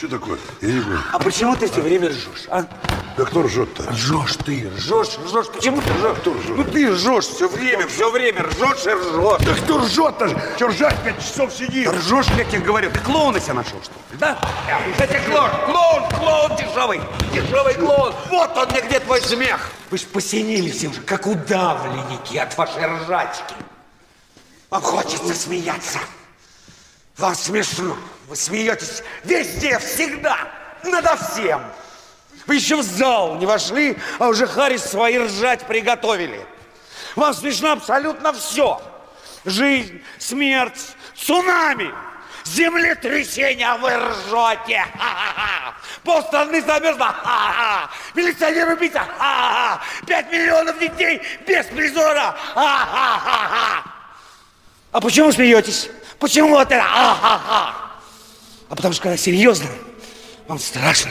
[SPEAKER 12] Что такое? Я не понял.
[SPEAKER 13] А почему ты все время ржешь, а?
[SPEAKER 12] Да кто ржет-то?
[SPEAKER 13] Ржешь ты, ржешь, ржешь. Почему ты ржешь? Кто ржет? Ну ты ржешь все время, все время ржешь и ржешь.
[SPEAKER 12] Да кто ржет-то? Че ржать пять часов сидит?
[SPEAKER 13] Да ржешь, как я говорю. Ты клоуна себя нашел, что ли? Да? Кстати, клоун, клоун, клоун дешевый. Дешевый клоун. Вот он мне где твой смех. Вы ж посинились уже, как удавленники от вашей ржачки. Вам хочется смеяться. Вам смешно. Вы смеетесь везде, всегда, надо всем. Вы еще в зал не вошли, а уже Харрис свои ржать приготовили. Вам смешно абсолютно все. Жизнь, смерть, цунами, землетрясение, а вы ржете. Ха-ха-ха. Полстраны замерзло. Ха-ха. Милиционер убийца. Пять миллионов детей без призора. А почему смеетесь? Почему вот это? А-ха-ха. А потому что когда серьезно, вам страшно.